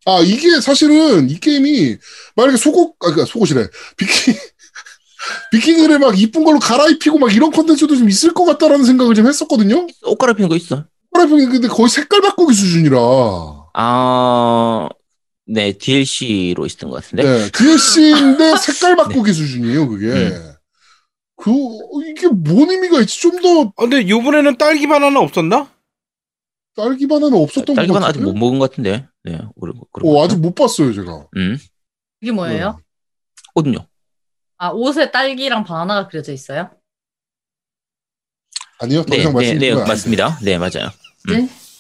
아 이게 사실은 이 게임이 만약에 속옷 아 그러니까 속옷이래 비키 비키니를 막 이쁜 걸로 갈아입히고 막 이런 컨텐츠도 좀 있을 것 같다라는 생각을 좀 했었거든요. 옷 갈아입히는 거 있어. 갈아입히는 근데 거의 색깔 바꾸기 수준이라. 아, 네 DLC로 있었던 것 같은데. 네, DLC인데 색깔 바꾸기 수준이에요, 그게. 음. 그, 이게 뭔 의미가 있지? 좀 더 아, 근데 요번에는 딸기 바나나 없었나? 딸기 바나나 없었던 것 딸기만 같은데. 아직 못 먹은 것 같은데. 네. 그런 어, 거. 아직 못 봤어요, 제가. 음, 이게 뭐예요? 옷은요. 아 옷에 딸기랑 바나나가 그려져 있어요? 아니요, 더 네, 네, 네. 맞습니다. 네, 맞아요.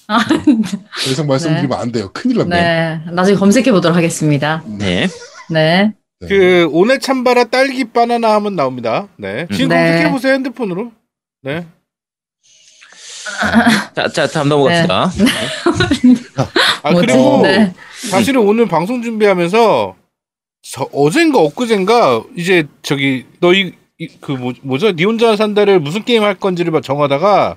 아, 더 이상 말씀드리면 안 돼요. 큰일 납니다. 네. 나중에 검색해 보도록 하겠습니다. 네, 네. 네. 그 오늘 참바라 딸기 바나나 하면 나옵니다. 네. 지금 네. 검색해 보세요 핸드폰으로. 네. 자, 자, 다음 넘어갑시다. 아 뭐지? 그리고 네. 사실은 오늘 방송 준비하면서 저 어젠가 엊그젠가 이제 저기 너희 이- 그 뭐, 뭐죠? 니 혼자 산다를 무슨 게임 할 건지를 막 정하다가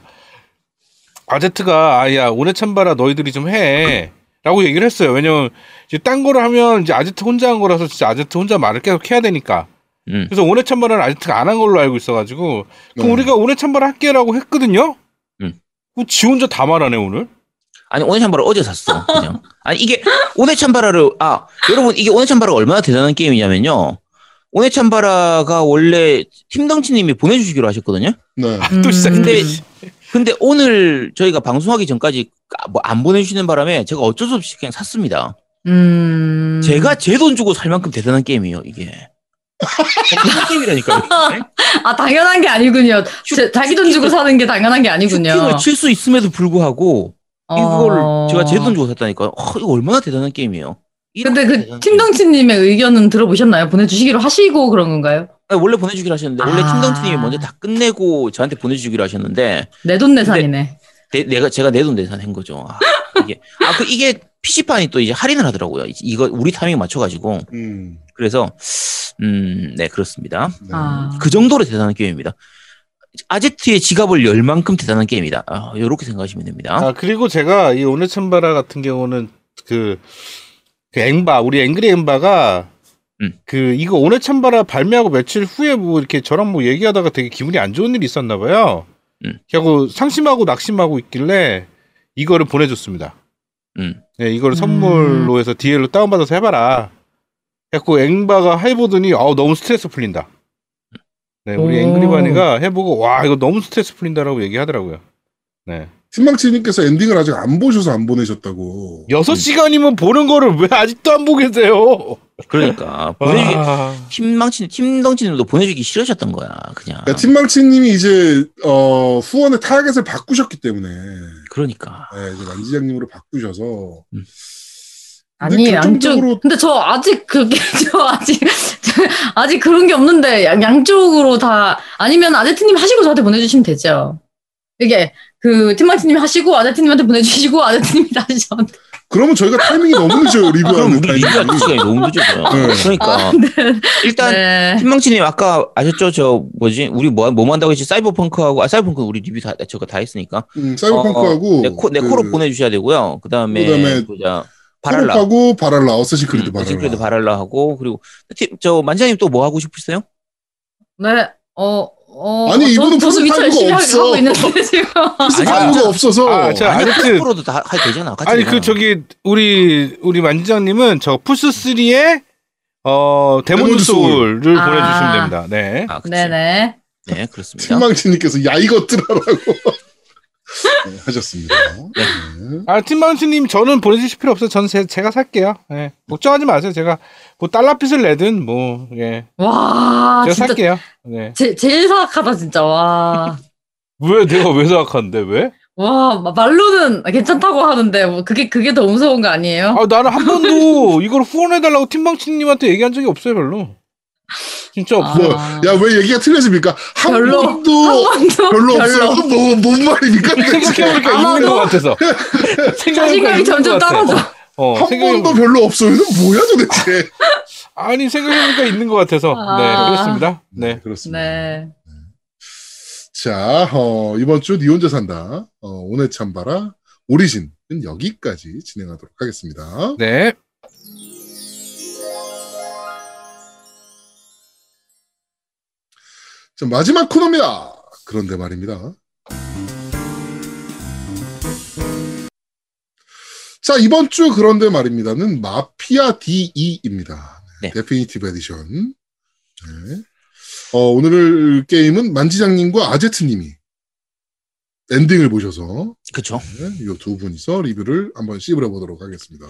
아제트가 아야 오늘 참바라 너희들이 좀 해. 라고 얘기를 했어요. 왜냐면 이제 딴 거를 하면 이제 아제트 혼자 한 거라서 진짜 아제트 혼자 말을 계속 해야 되니까. 음. 그래서 오늘 참바라는 아제트가 안 한 걸로 알고 있어가지고 그럼 네. 우리가 오늘 참바라 할게라고 했거든요. 음. 그지 혼자 다 말하네 오늘. 아니 오늘 참바라 어제 샀어. 그냥. 아니 이게 오늘 참바라를 아 여러분 이게 오늘 참바라가 얼마나 대단한 게임이냐면요. 오늘 참바라가 원래 팀덩치님이 보내주시기로 하셨거든요. 네. 또 시작인데. 음. 근데 오늘 저희가 방송하기 전까지 뭐 안 보내주시는 바람에 제가 어쩔 수 없이 그냥 샀습니다. 음. 제가 제 돈 주고 살 만큼 대단한 게임이에요 이게. 게임이라니까요. 아 당연한 게 아니군요. 제- 자기 돈 주고 사는 게 당연한 게 아니군요. 슈팅을 칠 수 있음에도 불구하고 이걸 어. 제가 제 돈 주고 샀다니까요. 어, 이거 얼마나 대단한 게임이에요. 근데 그 팀덩치님의 의견은 들어보셨나요? 보내주시기로 하시고 그런 건가요? 아니, 원래 보내주기로 하셨는데 원래 아. 팀덩치님이 먼저 다 끝내고 저한테 보내주기로 하셨는데 내돈내산이네. 내, 내가 제가 내돈 내산 한 거죠. 아, 이게 아 그 이게 PC판이 또 이제 할인을 하더라고요. 이- 이거 우리 타이밍 맞춰가지고 음. 그래서 음 네 그렇습니다. 네. 아. 그 정도로 대단한 게임입니다. 아제트의 지갑을 열 만큼 대단한 게임이다. 아, 이렇게 생각하시면 됩니다. 아 그리고 제가 이 오늘 참바라 같은 경우는 그, 그 앵바 우리 앵그리 앵바가 음. 그 이거 오늘 참바라 발매하고 며칠 후에 뭐 이렇게 저랑 뭐 얘기하다가 되게 기분이 안 좋은 일이 있었나 봐요. 음. 그리고 상심하고 낙심하고 있길래 이거를 보내줬습니다. 음. 네, 이거를 선물로 해서 DL로 다운받아서 해봐라. 해갖고 앵바가 해보더니 아우 너무 스트레스 풀린다. 네, 우리 오. 앵그리바니가 해보고 와 이거 너무 스트레스 풀린다라고 얘기하더라고요. 네. 팀망치님께서 엔딩을 아직 안 보셔서 안 보내셨다고. 여섯 시간이면 보는 거를 왜 아직도 안 보겠어요? 그러니까 보내주기 아, 팀망치 팀덩치님도 보내주기 싫으셨던 거야. 그냥. 그러니까 팀망치님이 이제 어, 후원의 타겟을 바꾸셨기 때문에 그러니까. 네, 이제 만지장님으로 바꾸셔서 음. 아니 양쪽. 결정적으로- 근데 저 아직 그게 저 아직 저 아직 그런 게 없는데 양, 양쪽으로 다 아니면 아제트님 하시고 저한테 보내주시면 되죠. 이게 그 팀망치님 하시고 아제트님한테 보내주시고 아제트님이 다시 저한테. 그러면 저희가 타이밍이 너무 늦죠 아, 그럼 리뷰하는 우리 리뷰할 타이밍이. 시간이 너무 늦죠. 네. 그러니까 아, 네. 일단 네. 팀망치님 아까 아셨죠? 저 뭐지? 우리 뭐, 뭐 한다고 했지? 사이버펑크하고 아 사이버펑크 우리 리뷰 다 저거 다 했으니까. 음, 사이버펑크하고 네, 코, 네, 그 코로 보내주셔야 되고요. 그 다음에 그 다음에 보자 발할라. 코로하고 발할라 어쌔신 크리드 음, 발할라. 어쌔신크리드 발할라 하고 그리고 팀, 저 만장님 또 뭐 하고 싶으세요? 네. 어. 어, 아니, 저, 이분은 열심히 없어. 하고 있는데 지금. 피스가 아니, 아무도 없어서 아, 자, 아니. 프로도 다할 되잖아. 같이 아니 되잖아. 그 저기 우리 우리 만지장님은 저 플스 3에 어 소울. 소울을 아. 보내주시면 됩니다. 네. 아. 네네. 네, 그렇습니다. 팀망치님께서 야 이것들하라고 네, 하셨습니다. 네. 아 팀망치님 저는 보내주실 필요 없어요. 저는 제, 제가 살게요. 예. 걱정하지 마세요. 제가 뭐 달러 빚을 내든 뭐 예. 와, 제가 아, 진짜 살게요. 네. 제, 제일 사악하다 진짜 와. 왜 내가 왜 생각하는데 왜? 와 마- 말로는 괜찮다고 하는데 뭐 그게 그게 더 무서운 거 아니에요? 아 나는 한 번도 이걸 후원해달라고 팀망치님한테 얘기한 적이 없어요 별로. 진짜 없어요. 아, 야왜 얘기가 틀려집니까? 한 별로. 번도 한 번도 별로 없어요. 뭐, 뭔 말입니까? 생각해보니까 있는 것 같아서. 자신감이 점점. 떨어져. 어, 한 생각해보니까- 번도 별로 없어요. 뭐야 도대체? 아니 생각해보니까 있는 것 같아서. 아. 네 그렇습니다. 네. 그렇습니다. 네. 자, 어, 이번 주 니 혼자 산다. 어, 오늘 참바라 오리진은 여기까지 진행하도록 하겠습니다. 네. 자, 마지막 코너입니다. 그런데 말입니다. 자, 이번 주 그런데 말입니다는 마피아 DE입니다. 네. Definitive Edition. 네. 어, 오늘 게임은 만지장님과 아제트님이 엔딩을 보셔서 그쵸. 네, 이두 분이서 리뷰를 한번 씹으려 보도록 하겠습니다.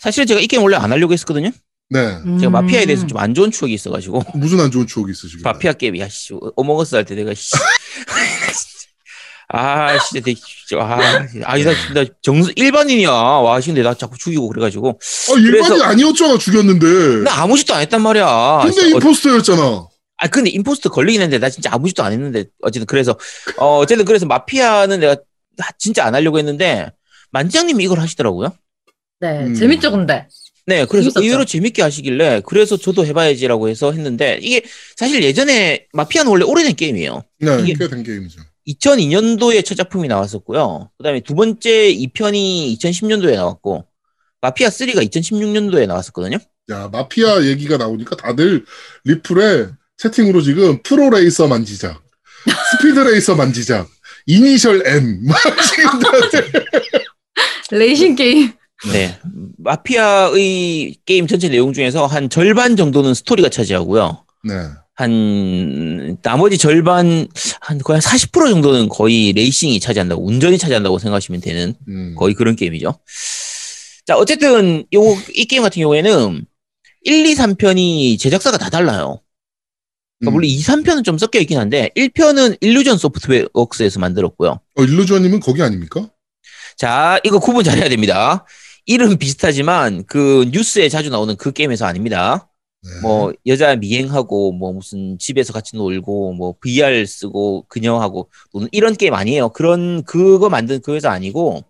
사실 제가 이 게임 원래 안 하려고 했었거든요. 네. 제가 마피아에 음. 대해서 좀 안 좋은 추억이 있어가지고. 무슨 안 좋은 추억이 있으시길래? 마피아 게임, 야, 씨, 어몽어스 할 때 내가, 씨. 아, 진짜 되게, 진짜, 아, 아니, 나, 나 정수, 일반인이야. 와, 근데 나 자꾸 죽이고 그래가지고. 아, 일반이 그래서- 아니었잖아, 죽였는데. 나 아무 짓도 안 했단 말이야. 근데 진짜 어- 임포스터였잖아. 아, 근데 임포스터 걸리긴 했는데, 나 진짜 아무 짓도 안 했는데, 어쨌든 그래서, 어, 어쨌든 그래서 마피아는 내가 진짜 안 하려고 했는데, 만지장님이 이걸 하시더라고요. 네, 음. 재밌죠, 근데. 네, 그래서 재밌었죠. 의외로 재밌게 하시길래, 그래서 저도 해봐야지라고 해서 했는데, 이게 사실 예전에 마피아는 원래 오래된 게임이에요. 네, 이게- 꽤된 게임이죠. 2002년도에 첫 작품이 나왔었고요. 그 다음에 두 번째 2편이 2010년도에 나왔고, 마피아 3가 2016년도에 나왔었거든요. 야, 마피아 얘기가 나오니까 다들 리플에 채팅으로 지금 프로 레이서 만지작, 스피드 레이서 만지작, 이니셜 M. 막 지금 다들. 레이싱 게임. 네. 마피아의 게임 전체 내용 중에서 한 절반 정도는 스토리가 차지하고요. 네. 한, 나머지 절반, 한 거의 40% 정도는 거의 레이싱이 차지한다고, 운전이 차지한다고 생각하시면 되는 음. 거의 그런 게임이죠. 자, 어쨌든, 요, 이 게임 같은 경우에는 1, 2, 3편이 제작사가 다 달라요. 그러니까 음. 물론 2, 3편은 좀 섞여 있긴 한데, 1편은 일루전 소프트웨어웍스에서 만들었고요. 어, 일루전님은 거기 아닙니까? 자, 이거 구분 잘해야 됩니다. 이름 비슷하지만 그 뉴스에 자주 나오는 그 게임에서 아닙니다. 네. 뭐 여자 미행하고 뭐 무슨 집에서 같이 놀고 뭐 VR 쓰고 그녀하고 노는 이런 게임 아니에요. 그런 그거 만든 그 회사 아니고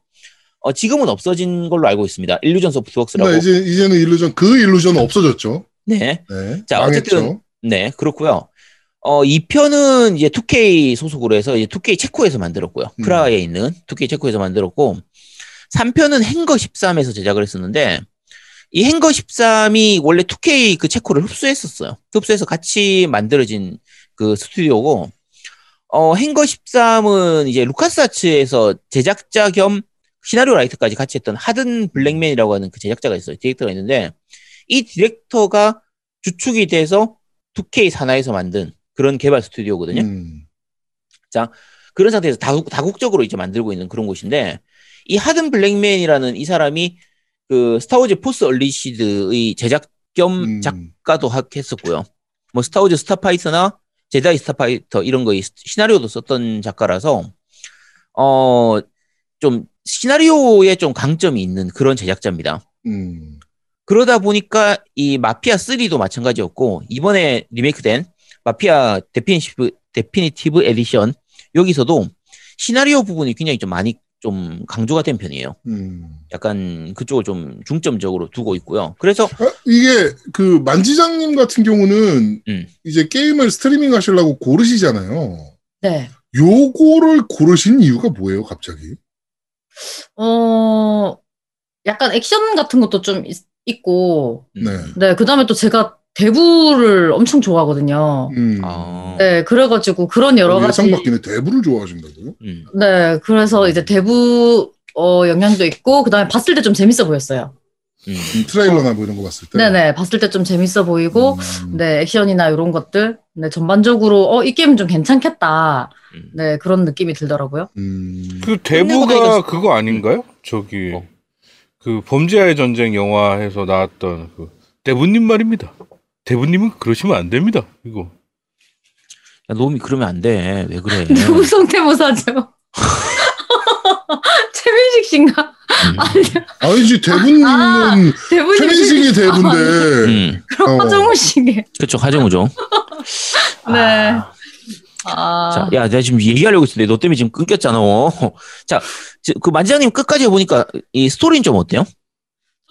어 지금은 없어진 걸로 알고 있습니다. 일루전 소프트웍스라고. 네, 이제, 이제는 일루전, 그 일루전은 없어졌죠. 네. 네. 자, 망했죠. 어쨌든 네, 그렇고요. 어, 2편은 이제 2K 소속으로 해서 이제 2K 체코에서 만들었고요. 음. 프라하에 있는 2K 체코에서 만들었고 3편은 행거 13에서 제작을 했었는데 이 행거 13이 원래 2K 그 체코를 흡수했었어요. 흡수해서 같이 만들어진 그 스튜디오고 어, 행거 13은 이제 루카스 아츠에서 제작자 겸 시나리오 writer까지 같이 했던 하든 블랙맨이라고 하는 그 제작자가 있어요. 디렉터가 있는데 이 디렉터가 주축이 돼서 2K 산하에서 만든 그런 개발 스튜디오거든요. 음. 그런 상태에서 다국, 다국적으로 이제 만들고 있는 그런 곳인데 이 하든 블랙맨이라는 이 사람이 그 스타워즈 포스 언리시드의 제작 겸 음. 작가도 하- 했었고요. 뭐 스타워즈 스타파이터나 제다이 스타파이터 이런 거의 시나리오도 썼던 작가라서 어 좀 시나리오에 좀 강점이 있는 그런 제작자입니다. 음. 그러다 보니까 이 마피아 3도 마찬가지였고 이번에 리메이크된 마피아 Definitive Definitive Edition 여기서도 시나리오 부분이 굉장히 좀 많이 좀 강조가 된 편이에요. 음. 약간 그쪽을 좀 중점적으로 두고 있고요. 그래서 아, 이게 그 만지장님 같은 경우는 음. 이제 게임을 스트리밍 하시려고 고르시잖아요. 네. 요거를 고르신 이유가 뭐예요, 갑자기? 어, 약간 액션 같은 것도 좀 있, 있고, 음. 네. 네, 그 다음에 또 제가 대부를 엄청 좋아하거든요. 음. 아, 네, 그래가지고 그런 여러 가지. 예상 밖에는 대부를 좋아하신다고요? 음. 네, 그래서 이제 대부, 어, 영향도 있고, 그 다음에 봤을 때 좀 재밌어 보였어요. 음. 음, 트레일러나 뭐 이런 거 봤을 때. 네네, 봤을 때 좀 재밌어 보이고, 음. 네, 액션이나 이런 것들, 네, 전반적으로, 어, 이 게임 좀 괜찮겠다. 음. 네, 그런 느낌이 들더라고요. 음. 그 대부가 그거 아닌가요? 저기 어. 그 범죄와의 전쟁 영화에서 나왔던 그 대부님 말입니다. 대부님은 그러시면 안 됩니다. 이거 야, 놈이 그러면 안 돼. 왜 그래? 누구 성대모사죠? 최민식 씨인가? 음. 아니지, 대부님은 아, 대부님 최민식이 대부인데. 음. 그럼 어. 화정우 씨게. 그쵸, 하정우죠. 네. 아, 아, 자, 야, 내가 지금 얘기하려고 했는데 너 때문에 지금 끊겼잖아. 자, 지- 그 만지장님 끝까지 해보니까 이 스토리는 좀 어때요?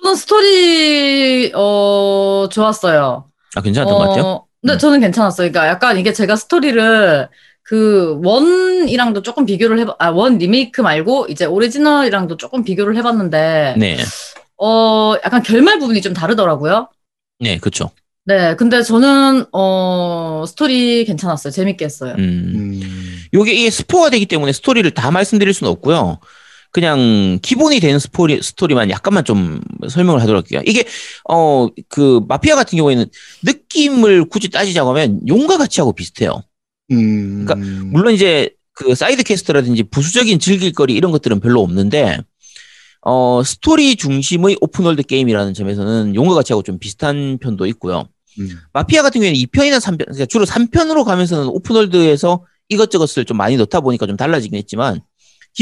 저는 스토리, 어, 좋았어요. 아, 괜찮았던 것 같아요? 네, 음. 저는 괜찮았어요. 그러니까 약간 이게 제가 스토리를 그 원이랑도 조금 비교를 해봐 아 원 리메이크 말고 이제 오리지널이랑도 조금 비교를 해봤는데 네, 어 약간 결말 부분이 좀 다르더라고요. 네, 그렇죠. 네, 근데 저는 어 스토리 괜찮았어요. 재밌게 했어요. 음. 음. 요게 이게 스포가 되기 때문에 스토리를 다 말씀드릴 수는 없고요. 그냥 기본이 되는 스토리 스토리만 약간만 좀 설명을 하도록 할게요. 이게 어 그 마피아 같은 경우에는 느낌을 굳이 따지자고 하면 용과 같이 하고 비슷해요. 음. 그러니까 물론 이제 그 side quest라든지 부수적인 즐길거리 이런 것들은 별로 없는데 어 스토리 중심의 open world 게임이라는 점에서는 용과 같이 하고 좀 비슷한 편도 있고요. 음. 마피아 같은 경우에는 2편이나 3편, 그러니까 주로 3편으로 가면서는 open world에서 이것저것을 좀 많이 넣다 보니까 좀 달라지긴 했지만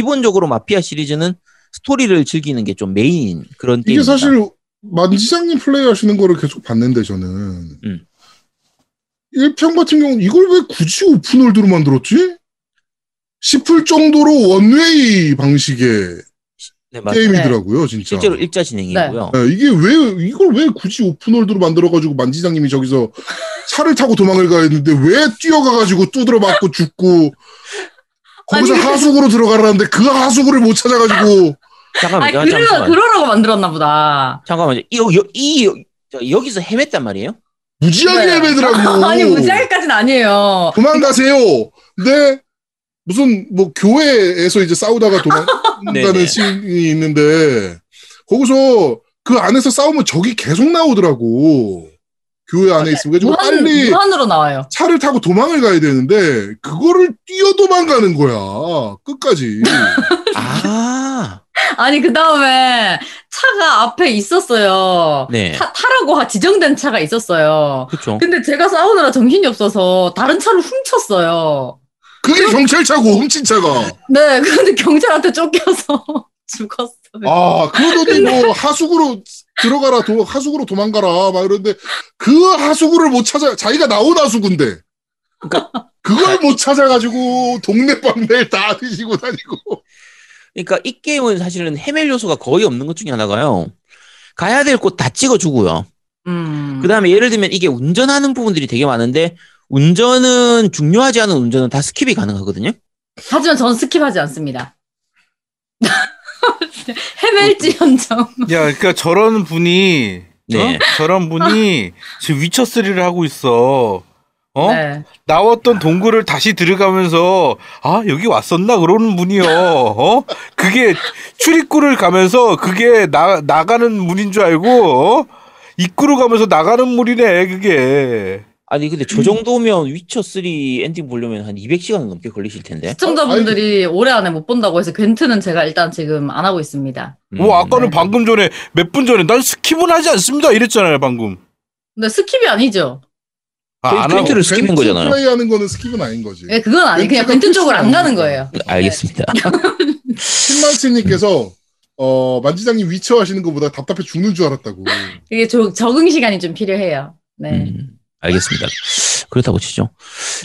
기본적으로 마피아 시리즈는 스토리를 즐기는 게 좀 메인인 그런 이게 게임입니다. 사실 만지장님 플레이 하시는 거를 계속 봤는데 저는 음. 1편 같은 경우는 이걸 왜 굳이 open world로 만들었지? 싶을 정도로 one-way 방식의 네. 게임이더라고요, 진짜. 실제로 일자 진행이고요. 네, 이게 왜 이걸 왜 굳이 open world로 만들어가지고 만지장님이 저기서 차를 타고 도망을 가야 했는데 왜 뛰어가가지고 두드려 맞고 죽고 거기서 아니, 하수구로 들어가라는데 그 하수구를 못 찾아가지고 잠깐만, 아니 그러, 잠깐만, 그러라고 만들었나 보다. 잠깐만, 이, 여, 이 여, 저, 여기서 헤맸단 말이에요? 무지하게 네. 헤매더라고. 아니 무지하게까지는 아니에요. 도망 가세요. 근데 무슨 뭐 교회에서 이제 싸우다가. 도망가는 씬이 있는데 거기서 그 안에서 싸우면 적이 계속 나오더라고. 교회 안에 있으면 그래가지고 무한, 빨리 무한으로 나와요. 차를 타고 도망을 가야 되는데 그거를 뛰어 도망가는 거야. 끝까지. 아, 아니 그 다음에 차가 앞에 있었어요. 네. 타, 타라고 하- 지정된 차가 있었어요. 그렇죠. 근데 제가 싸우느라 정신이 없어서 다른 차를 훔쳤어요. 그게 경찰차고 훔친 차가. 네, 근데 경찰한테 쫓겨서 죽었어요. 아 그러더니 뭐 하수구로 들어가라 도, 하수구로 도망가라 막 이러는데 그 하수구를 못 찾아 자기가 나온 하수구인데 그걸 못 찾아가지고 동네 방네를 다 뒤지고 다니고 그러니까 이 게임은 사실은 헤맬 요소가 거의 없는 것 중에 하나가요. 가야 될 곳 다 찍어주고요. 음. 그 다음에 예를 들면 이게 운전하는 부분들이 되게 많은데 운전은 중요하지 않은 운전은 다 skip이 가능하거든요. 하지만 전 skip하지 않습니다. 헤맬지언정. 야, 그러니까 저런 분이 네. 어? 저런 분이 지금 위쳐 3를 하고 있어. 어? 네. 나왔던 동굴을 다시 들어가면서 아 여기 왔었나 그러는 분이요. 어? 그게 출입구를 가면서 그게 나 나가는 문인 줄 알고 어? 입구로 가면서 나가는 문이네 그게. 아니 근데 저 정도면 위쳐 3 엔딩 보려면 한 200시간 넘게 걸리실 텐데. 시청자분들이 올해 안에 못 본다고 해서 궨트는 제가 일단 지금 안 하고 있습니다. 음. 뭐 아까는 네. 방금 전에 몇 분 전에 난 skip은 하지 않습니다 이랬잖아요 방금. 근데 skip이 아니죠. 아, 저희 안 하고. 궨트를 skip인 거잖아요. 플레이하는 거는 skip은 아닌 거지. 예, 그건 아니 그냥 궨트 쪽으로 안 가는. 거예요. 알겠습니다. 신만치님께서 어 만지장님 위쳐 하시는 것보다 답답해 죽는 줄 알았다고. 이게 저, 적응 시간이 좀 필요해요. 네. 음, 알겠습니다. 그렇다고 치죠.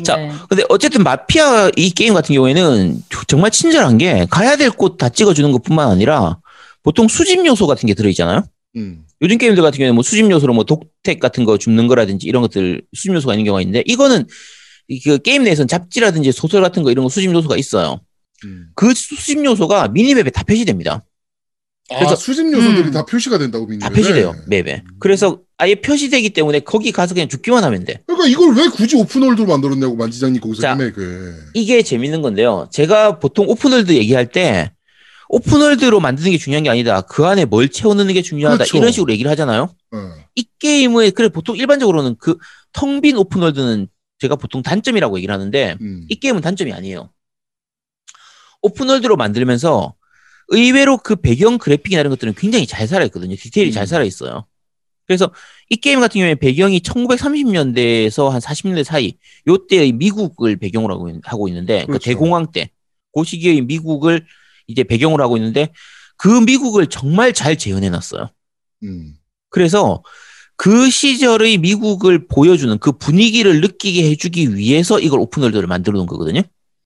자, 네. 근데 어쨌든 마피아 이 게임 같은 경우에는 정말 친절한 게 가야 될 곳 다 찍어주는 것뿐만 아니라 보통 수집 요소 같은 게 들어있잖아요. 음. 요즘 게임들 같은 경우에는 뭐 수집 요소로 뭐 dog tag 같은 거 줍는 거라든지 이런 것들 수집 요소가 있는 경우가 있는데 이거는 이그 게임 내에서는 잡지라든지 소설 같은 거 이런 거 수집 요소가 있어요. 음. 그 수집 요소가 minimap에 다 표시됩니다. 아 그래서- 수집 요소들이 음. 다 표시가 된다고 다 minimap에. 표시돼요 map에. 그래서 아예 표시되기 때문에 거기 가서 그냥 줍기만 하면 돼. 그러니까 이걸 왜 굳이 open world로 만들었냐고 만지장님 거기서 자. 헤매 그. 이게 재밌는 건데요. 제가 보통 open world 얘기할 때 open world로 만드는 게 중요한 게 아니다. 그 안에 뭘 채워넣는 게 중요하다. 그렇죠. 이런 식으로 얘기를 하잖아요. 어. 이 게임의 그래 보통 일반적으로는 그 텅 빈 open world는 제가 보통 단점이라고 얘기를 하는데 음. 이 게임은 단점이 아니에요. open world로 만들면서 의외로 그 배경 그래픽이나 이런 것들은 굉장히 잘 살아있거든요. 디테일이 음. 잘 살아있어요. 그래서 이 게임 같은 경우에 배경이 1930년대에서 한 40년대 사이 요때의 미국을 배경으로 하고, 있- 있는데 그 그렇죠. 대공황 때 그 시기의 미국을 이제 배경으로 하고 있는데 그 미국을 정말 잘 재현해 놨어요. 음. 그래서 그 시절의 미국을 보여주는 그 분위기를 느끼게 해주기 위해서 이걸 open world를 만들어 놓은 거거든요.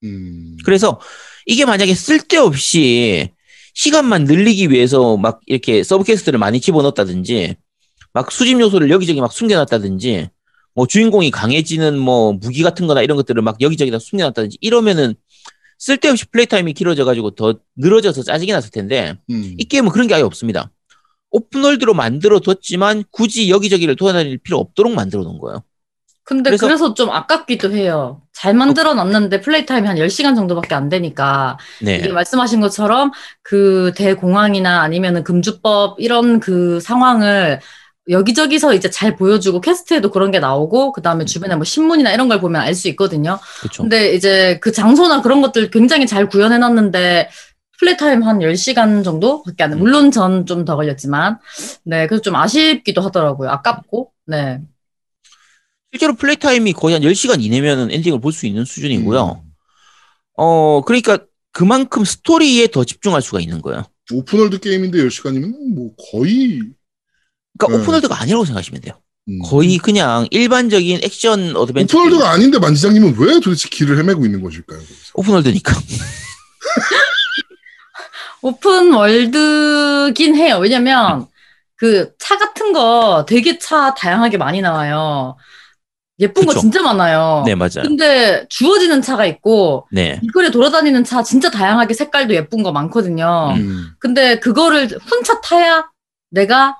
음. 그래서 이게 만약에 쓸데없이 시간만 늘리기 위해서 막 이렇게 sub quest를 많이 집어넣었다든지 막 수집 요소를 여기저기 막 숨겨놨다든지 뭐 주인공이 강해지는 뭐 무기 같은 거나 이런 것들을 막 여기저기다 숨겨놨다든지 이러면은 쓸데없이 플레이 타임이 길어져가지고 더 늘어져서 짜증이 났을 텐데 음. 이 게임은 그런 게 아예 없습니다. 오픈월드로 만들어 뒀지만 굳이 여기저기를 돌아다닐 필요 없도록 만들어 놓은 거예요. 근데 그래서- 그래서, 좀 아깝기도 해요. 잘 만들어 놨는데 플레이 타임이 한 10시간 정도밖에 안 되니까 네. 이게 말씀하신 것처럼 그 대공황이나 아니면은 금주법 이런 그 상황을 여기저기서 이제 잘 보여주고 quest에도 그런 게 나오고 그다음에 주변에 뭐 신문이나 이런 걸 보면 알 수 있거든요. 그렇죠. 근데 이제 그 장소나 그런 것들 굉장히 잘 구현해 놨는데 play time 한 10시간 정도밖에 안 돼. 물론 전 좀 더 걸렸지만 네, 그래서 좀 아쉽기도 하더라고요. 아깝고. 네. 실제로 play time이 거의 한 10시간 이내면 엔딩을 볼 수 있는 수준이고요. 음. 어, 그러니까 그만큼 스토리에 더 집중할 수가 있는 거예요. open world 게임인데 10시간이면 뭐 거의 그러니까 음. open world가 아니라고 생각하시면 돼요. 음. 거의 그냥 일반적인 action adventure. open world가 아닌데 만지장님은 왜 도대체 길을 헤매고 있는 것일까요? 거기서? open world니까. open world긴 해요. 왜냐면 그 차 같은 거 되게 차 다양하게 많이 나와요. 예쁜 거 그쵸. 진짜 많아요. 네, 맞아요. 근데 주어지는 차가 있고 네. 길거리에 돌아다니는 차 진짜 다양하게 색깔도 예쁜 거 많거든요. 음. 근데 그거를 혼자 타야 내가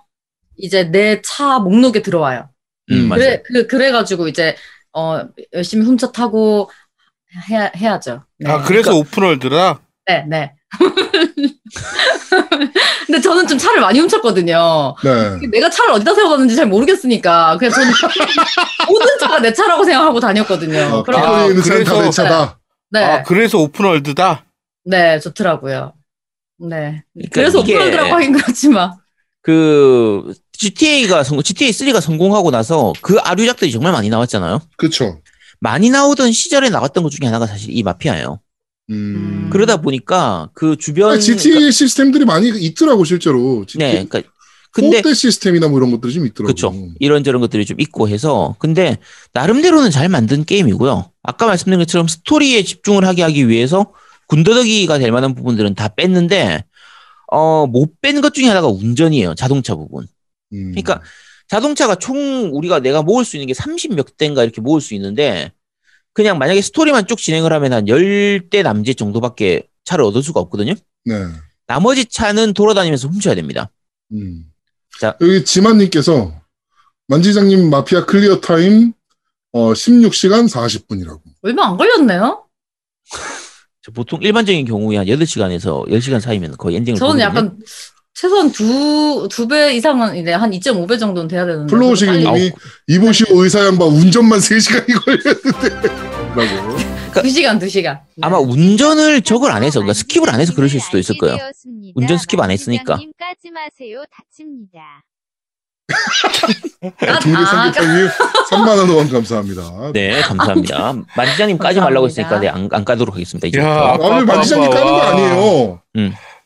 이제 내 차 목록에 들어와요. 음, 음. 맞아요. 그래 그, 그래가지고 이제 어 열심히 훔쳐 타고 해야 해야죠. 네. 아 그래서 오픈월드라. 네, 네. 근데 저는 좀 차를 많이 훔쳤거든요. 네. 내가 차를 어디다 세워놨는지 잘 모르겠으니까 그냥 저는 모든 차가 내 차라고 생각하고 다녔거든요. 아, 그래서- 내 차다. 네, 아 그래서 오픈월드다. 네 좋더라고요. 네. 그러니까 그래서 이게- 오픈월드라고 하긴 그렇지만 그 GTA가 성공, GTA 3가 성공하고 나서 그 아류작들이 정말 많이 나왔잖아요. 그쵸. 많이 나오던 시절에 나왔던 것 중에 하나가 사실 이 마피아예요. 음. 그러다 보니까 그 주변 아, GTA 시스템들이 많이 있더라고 실제로. 네, GTA 그러니까 근데 근데 시스템이나 뭐 이런 것들이 좀 있더라고. 그렇죠. 이런저런 것들이 좀 있고 해서 근데 나름대로는 잘 만든 게임이고요. 아까 말씀드린 것처럼 스토리에 집중을 하게 하기 위해서 군더더기가 될 만한 부분들은 다 뺐는데 어, 못 뺀 것 중에 하나가 운전이에요. 자동차 부분. 음. 그러니까 자동차가 총 우리가 내가 모을 수 있는 게 30몇 대인가 이렇게 모을 수 있는데 그냥 만약에 스토리만 쭉 진행을 하면 한 10대 남짓 정도밖에 차를 얻을 수가 없거든요. 네. 나머지 차는 돌아다니면서 훔쳐야 됩니다. 음. 자. 여기 지만님께서 만지장님 마피아 clear time 어 16시간 40분이라고. 얼마 안 걸렸네요. 저 보통 일반적인 경우에 한 8시간에서 10시간 사이면 거의 엔딩을 저는 보거든요. 약간 최소한 두, 두 배 이상은 이제 한 2.5배 정도는 돼야 되는데. 플로우식님이 저도 빨리- 이보시오 의사 양반 운전만 3시간이 걸렸는데. 라고. 두 시간, 두 시간. 네. 아마 운전을 적을 안 해서 그러니까 skip을 안 해서 그러실 수도 있을 거예요. 운전 skip 안 했으니까. 까지 마세요. 다칩니다. 아, 동네 아, 삼계탕님 3만원 후원 감사합니다. 네, 감사합니다. 만지장님 까지 말라고 했으니까. 네, 안, 안 까도록 하겠습니다. 이제. 야, 아, 왜 만지장님 까는 거 아니에요?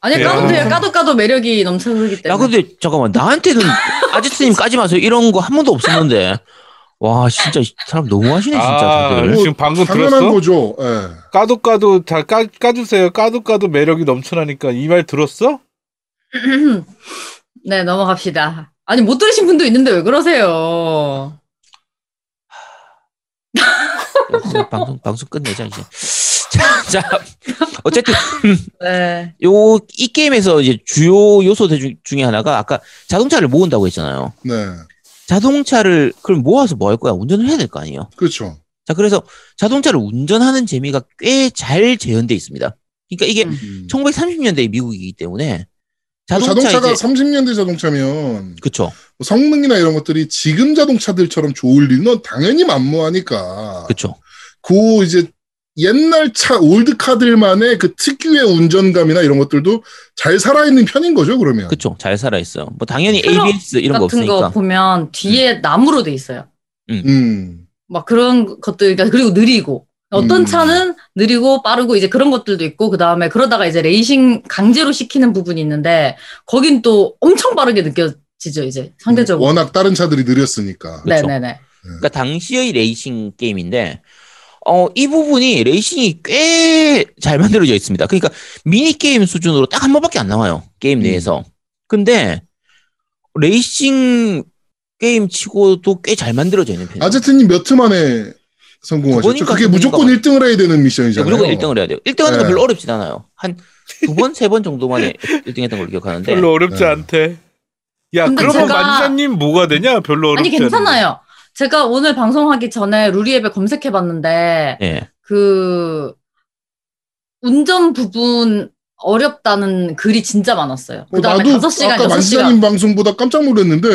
아니, 야. 까도 돼요. 까도 까도 매력이 넘쳐 흐르기 야, 때문에. 근데 잠깐만 나한테는 아지트님 까지 마세요 이런 거 한 번도 없었는데 와 진짜 이 사람 너무 하시네 진짜 아, 다들. 지금 방금 당연한 들었어? 거죠. 예. 까도 까도 다 까, 까주세요. 까도 까도 매력이 넘쳐나니까 이 말 들었어? 네, 넘어갑시다. 아니, 못 들으신 분도 있는데 왜 그러세요? 야, 방송 방송 끝내자 이제. 자, 자 어쨌든 네. 요 이 게임에서 이제 주요 요소 중- 중에 하나가 아까 자동차를 모은다고 했잖아요. 네. 자동차를 그럼 모아서 뭐 할 거야? 운전을 해야 될 거 아니에요. 그렇죠. 자 그래서 자동차를 운전하는 재미가 꽤 잘 재현돼 있습니다. 그러니까 이게 음. 음. 1930년대 미국이기 때문에 자동차 자동차 가 이제 30년대 자동차면 그쵸 성능이나 이런 것들이 지금 자동차들처럼 좋을 리는 당연히 만무하니까. 그쵸 그 이제 옛날 차 올드카들만의 그 특유의 운전감이나 이런 것들도 잘 살아있는 편인 거죠 그러면. 그쵸 잘 살아 있어요. 뭐 당연히 ABS 이런 거 같은 거 없으니까 보면 뒤에 나무로 돼 있어요. 음. 막 그런 것들, 그러니까 그리고 느리고. 어떤 음. 차는 느리고 빠르고 이제 그런 것들도 있고, 그 다음에 그러다가 이제 레이싱 강제로 시키는 부분이 있는데, 거긴 또 엄청 빠르게 느껴지죠, 이제 상대적으로. 워낙 다른 차들이 느렸으니까. 네네 네. 그러니까 당시의 레이싱 게임인데 어 이 부분이 레이싱이 꽤 잘 만들어져 있습니다. 그러니까 미니 게임 수준으로 딱 한 번밖에 안 나와요 게임 음. 내에서. 근데 레이싱 게임 치고도 꽤 잘 만들어져 있는 편이에요. 아제트님 몇 트 만에 성공하셨죠? 그게 두 무조건 번인가 1등을 해야 되는 미션이잖아요. 무조건 1등을 해야 돼요. 1등 하는 건 네. 별로 어렵진 않아요. 한 두 번, 세 번 정도 만에 1등 했던 걸로 기억하는데. 별로 어렵지 네. 않대. 야, 그러면 제가- 만지자님 뭐가 되냐? 별로 어렵지 아니 괜찮아요. 제가 오늘 방송하기 전에 루리앱에 검색해봤는데 예. 그 운전 부분 어렵다는 글이 진짜 많았어요. 그 다음에 나도 5시간, 아까 6시간. 만지장님 방송보다 깜짝 놀랐는데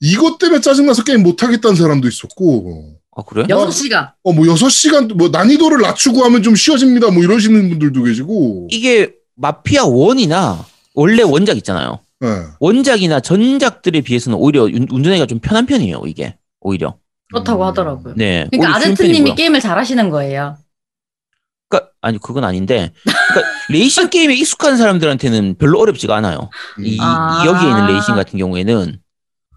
이것 때문에 짜증나서 게임 못 하겠다는 사람도 있었고 아, 그래요? 6시간. 어 뭐 6시간 뭐 난이도를 낮추고 하면 좀 쉬워집니다 뭐 이러시는 분들도 계시고 이게 마피아 1이나 원래 원작 있잖아요. 예. 원작이나 전작들에 비해서는 오히려 운- 운전하기가 좀 편한 편이에요, 이게. 오히려. 그렇다고 음. 하더라고요. 네. 그러니까 아제트님이. 게임을 잘하시는 거예요. 그러니까 아니 그건 아닌데 그러니까 레이싱 게임에 익숙한 사람들한테는 별로 어렵지가 않아요. 이, 아. 이 여기에 있는 레이싱 같은 경우에는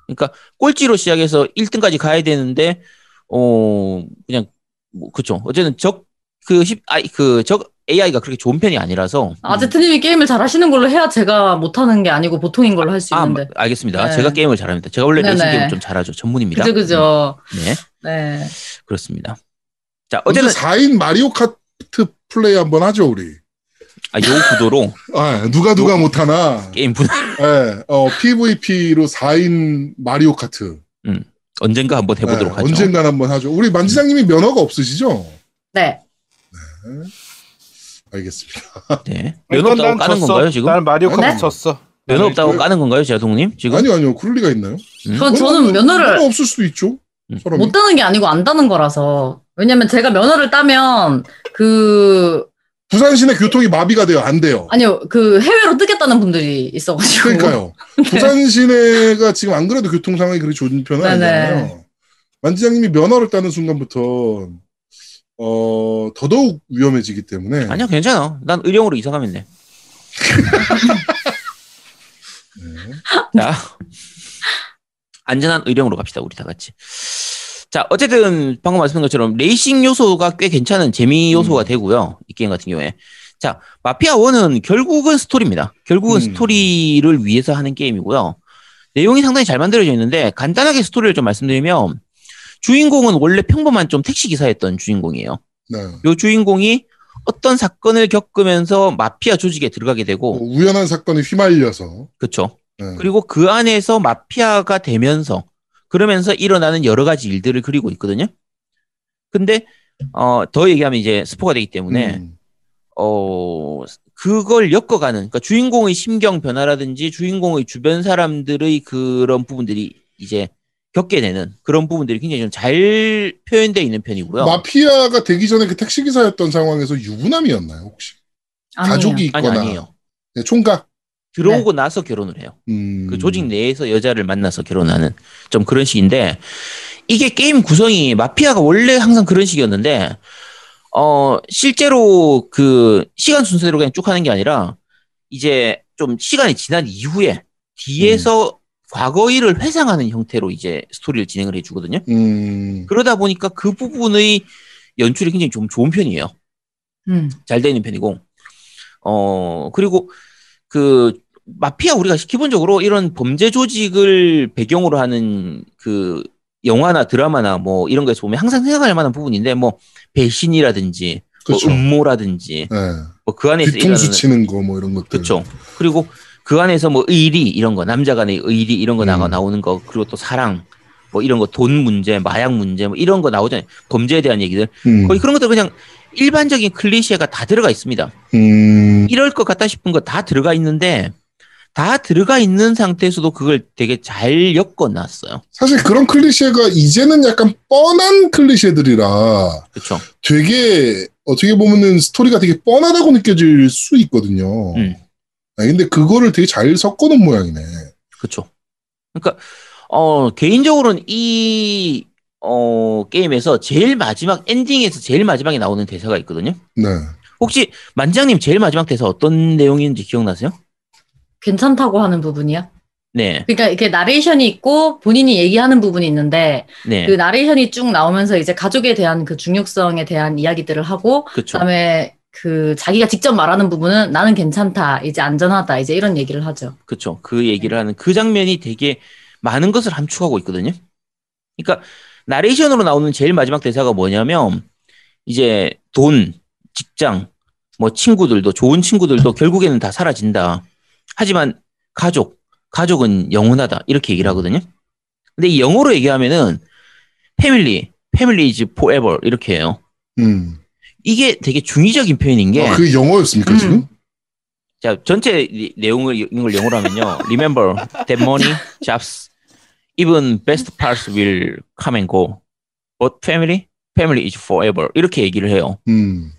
그러니까 꼴찌로 시작해서 1등까지 가야 되는데 어 그냥 뭐 그쵸 어쨌든 적그아그적 AI가 그렇게 좋은 편이 아니라서 아제트님이 게임을 잘하시는 걸로 해야 제가 못하는 게 아니고 보통인 걸로 할수아 있는데. 알겠습니다. 네. 제가 게임을 잘합니다. 제가 원래 레이싱. 게임을 좀 잘하죠. 전문입니다. 그죠 그죠. 네 네. 그렇습니다. 자 어쨌든 어쨌든 4인 마리오 카트 플레이 한번 하죠 우리 아, 요 구도로 아 누가 누가 못하나 게임 분 예, 어, PVP로 4인 마리오 카트 언젠가 한번 해보도록 예, 하죠. 언젠간 한번 하죠 우리 만지장님이 면허가 없으시죠? 네. 알겠습니다 네. 면허 없다고 난 까는 졌어. 건가요 지금? 난 마리오 카트 네? 졌어. 면허 없다고 그- 까는 건가요, 제동님? 지금? 아니요 아니요 그럴 리가 있나요? 그건 저는 면허를 면허 없을 수도 있죠 음. 사람이 못 따는 게 아니고 안 따는 거라서. 왜냐면 제가 면허를 따면 그 부산 시내 교통이 마비가 돼요 안 돼요 아니요 그 해외로 뜨겠다는 분들이 있어가지고. 그러니까요. 부산 시내가 지금 안 그래도 교통 상황이 그리 좋은 편은 네네. 아니잖아요. 만지장님이 면허를 따는 순간부터 어 더더욱 위험해지기 때문에 아니야, 괜찮아. 난 의령으로 이사 가면 돼. 네. 자, 안전한 의령으로 갑시다, 우리 다 같이. 자, 어쨌든 방금 말씀드린 것처럼 레이싱 요소가 꽤 괜찮은 재미 요소가 음. 되고요. 이 게임 같은 경우에. 자, 마피아 1은 결국은 스토리입니다. 결국은 음. 스토리를 위해서 하는 게임이고요. 내용이 상당히 잘 만들어져 있는데 간단하게 스토리를 좀 말씀드리면 주인공은 원래 평범한 좀 택시 기사였던 주인공이에요. 네. 요 주인공이 어떤 사건을 겪으면서 마피아 조직에 들어가게 뭐 되고 우연한 사건에 휘말려서 그렇죠. 네. 그리고 그 안에서 마피아가 되면서 그러면서 일어나는 여러 가지 일들을 그리고 있거든요. 근데 어, 더 얘기하면 이제 스포가 되기 때문에 음. 어 그걸 엮어가는 그러니까 주인공의 심경 변화라든지 주인공의 주변 사람들의 그런 부분들이 이제 겪게 되는 그런 부분들이 굉장히 좀잘 표현되어 있는 편이고요. 마피아가 되기 전에 그 택시 기사였던 상황에서 유부남이었나요 혹시? 아니에요. 가족이 아니 있거나 아니 에요. 네, 총각. 들어오고 나서 결혼을 해요. 음. 그 조직 내에서 여자를 만나서 결혼하는 좀 그런 식인데 이게 게임 구성이 마피아가 원래 항상 그런 식이었는데 어 실제로 그 시간 순서대로 그냥 쭉 하는 게 아니라 이제 좀 시간이 지난 이후에 뒤에서 과거 일을 회상하는 형태로 이제 스토리를 진행을 해주거든요. 음. 그러다 보니까 그 부분의 연출이 굉장히 좀 좋은 편이에요. 음. 잘 되는 편이고 어 그리고 그 마피아 우리가 기본적으로 이런 범죄 조직을 배경으로 하는 그 영화나 드라마나 뭐 이런 거에서 보면 항상 생각할 만한 부분인데 뭐 배신이라든지 그렇죠. 뭐 음모라든지 네. 뭐그 안에서 일어나는 치는 거 뭐 이런 것들. 그렇죠. 그리고 그 안에서 뭐 의리 이런 거 남자 간의 의리 이런 거 나가 음. 나오는 거 그리고 또 사랑 뭐 이런 거 돈 문제 마약 문제 뭐 이런 거 나오잖아요. 범죄에 대한 얘기들 음. 거의 그런 것들 그냥 일반적인 클리셰가 다 들어가 있습니다. 음. 이럴 것 같다 싶은 거 다 들어가 있는데 다 들어가 있는 상태에서도 그걸 되게 잘 엮어놨어요. 사실 그런 클리셰가 이제는 약간 뻔한 클리셰들이라 그렇죠. 되게 어떻게 보면은 스토리가 되게 뻔하다고 느껴질 수 있거든요. 음. 아, 근데 그거를 되게 잘 섞어놓은 모양이네. 그렇죠. 그러니까 어 개인적으로는 이 어, 게임에서 제일 마지막 엔딩에서 제일 마지막에 나오는 대사가 있거든요. 네. 혹시 만장님 제일 마지막 대사 어떤 내용인지 기억나세요? 괜찮다고 하는 부분이야. 네, 그러니까 이렇게 나레이션이 있고 본인이 얘기하는 부분이 있는데 네, 그 나레이션이 쭉 나오면서 이제 가족에 대한 그 중요성에 대한 이야기들을 하고 그렇죠. 그다음에 그 자기가 직접 말하는 부분은 나는 괜찮다, 이제 안전하다, 이제 이런 얘기를 하죠. 그렇죠. 그 얘기를 하는 그 장면이 되게 많은 것을 함축하고 있거든요. 그러니까 나레이션으로 나오는 제일 마지막 대사가 뭐냐면 이제 돈, 직장, 뭐 친구들도 좋은 친구들도 결국에는 다 사라진다. 하지만 가족, 가족은 영원하다 이렇게 얘기를 하거든요. 근데 이 영어로 얘기하면은 패밀리, 패밀리 is forever 이렇게 해요. 음. 이게 되게 중의적인 표현인 게 아, 그게 영어였습니까 음. 지금? 자, 전체 이- 내용을 이걸 영어로 하면요. Remember that money, jobs, even best parts will come and go. But family, family is forever. 이렇게 얘기를 해요. 음.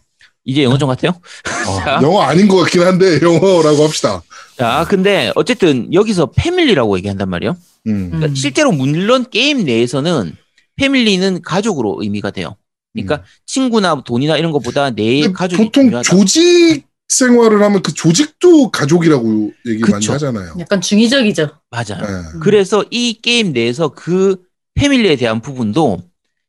이제 영어 좀 같아요? 아, 자. 영어 아닌 것 같긴 한데 영어라고 합시다. 자, 근데 어쨌든 여기서 패밀리라고 얘기한단 말이에요. 음. 그러니까 음. 실제로 물론 게임 내에서는 패밀리는 가족으로 의미가 돼요. 그러니까 친구나 돈이나 이런 것보다 내 가족이 보통 중요하다. 조직 생활을 하면 그 조직도 가족이라고 얘기 많이 그쵸. 하잖아요. 약간 중의적이죠. 맞아요. 네. 그래서 이 게임 내에서 그 패밀리에 대한 부분도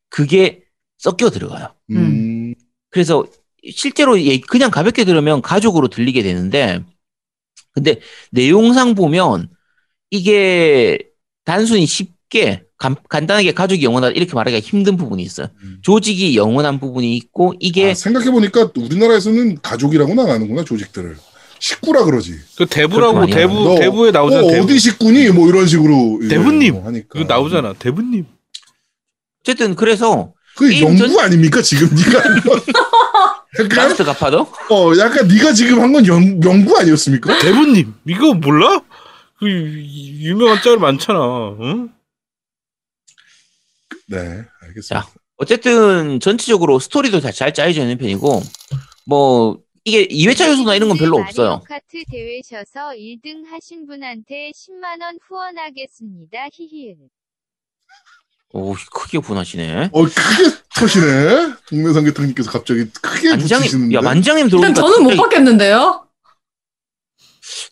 그게 섞여 들어가요. 음. 그래서 실제로 얘- 그냥 가볍게 들으면 가족으로 들리게 되는데 근데 내용상 보면 이게 단순히 쉽게 간, 간단하게 가족이 영원하다 이렇게 말하기가 힘든 부분이 있어요. 음. 조직이 영원한 부분이 있고 이게 아, 생각해 보니까 우리나라에서는 가족이라고 나가는구나 조직들을 식구라 그러지. 그 대부라고 대부 너, 대부에 나오잖아. 어, 대부. 어디 식구니 뭐 이런 식으로 대부님. 뭐 하니까. 그거 나오잖아. 대부님. 어쨌든 그래서 그 연구 전- 아닙니까 지금 네가 마스터 가파도 어 약간 네가 지금 한 건 연구 아니었습니까? 대부님 이거 몰라? 그 유- 유명한 짤 많잖아. 응? 네 알겠습니다. 자. 어쨌든 전체적으로 스토리도 잘, 잘 짜여져 있는 편이고 뭐 이게 2회차 요소나 이런 건 별로 없어요. 카트 대회에서 1등 하신 분한테 10만 원 후원하겠습니다. 히히. 오 크게 분하시네. 어 크게 터시네. 동네 삼계탕님께서 갑자기 크게 만장님, 붙이시는데. 야 만장님 일단 들어오니까 저는 못 갑자기 받겠는데요.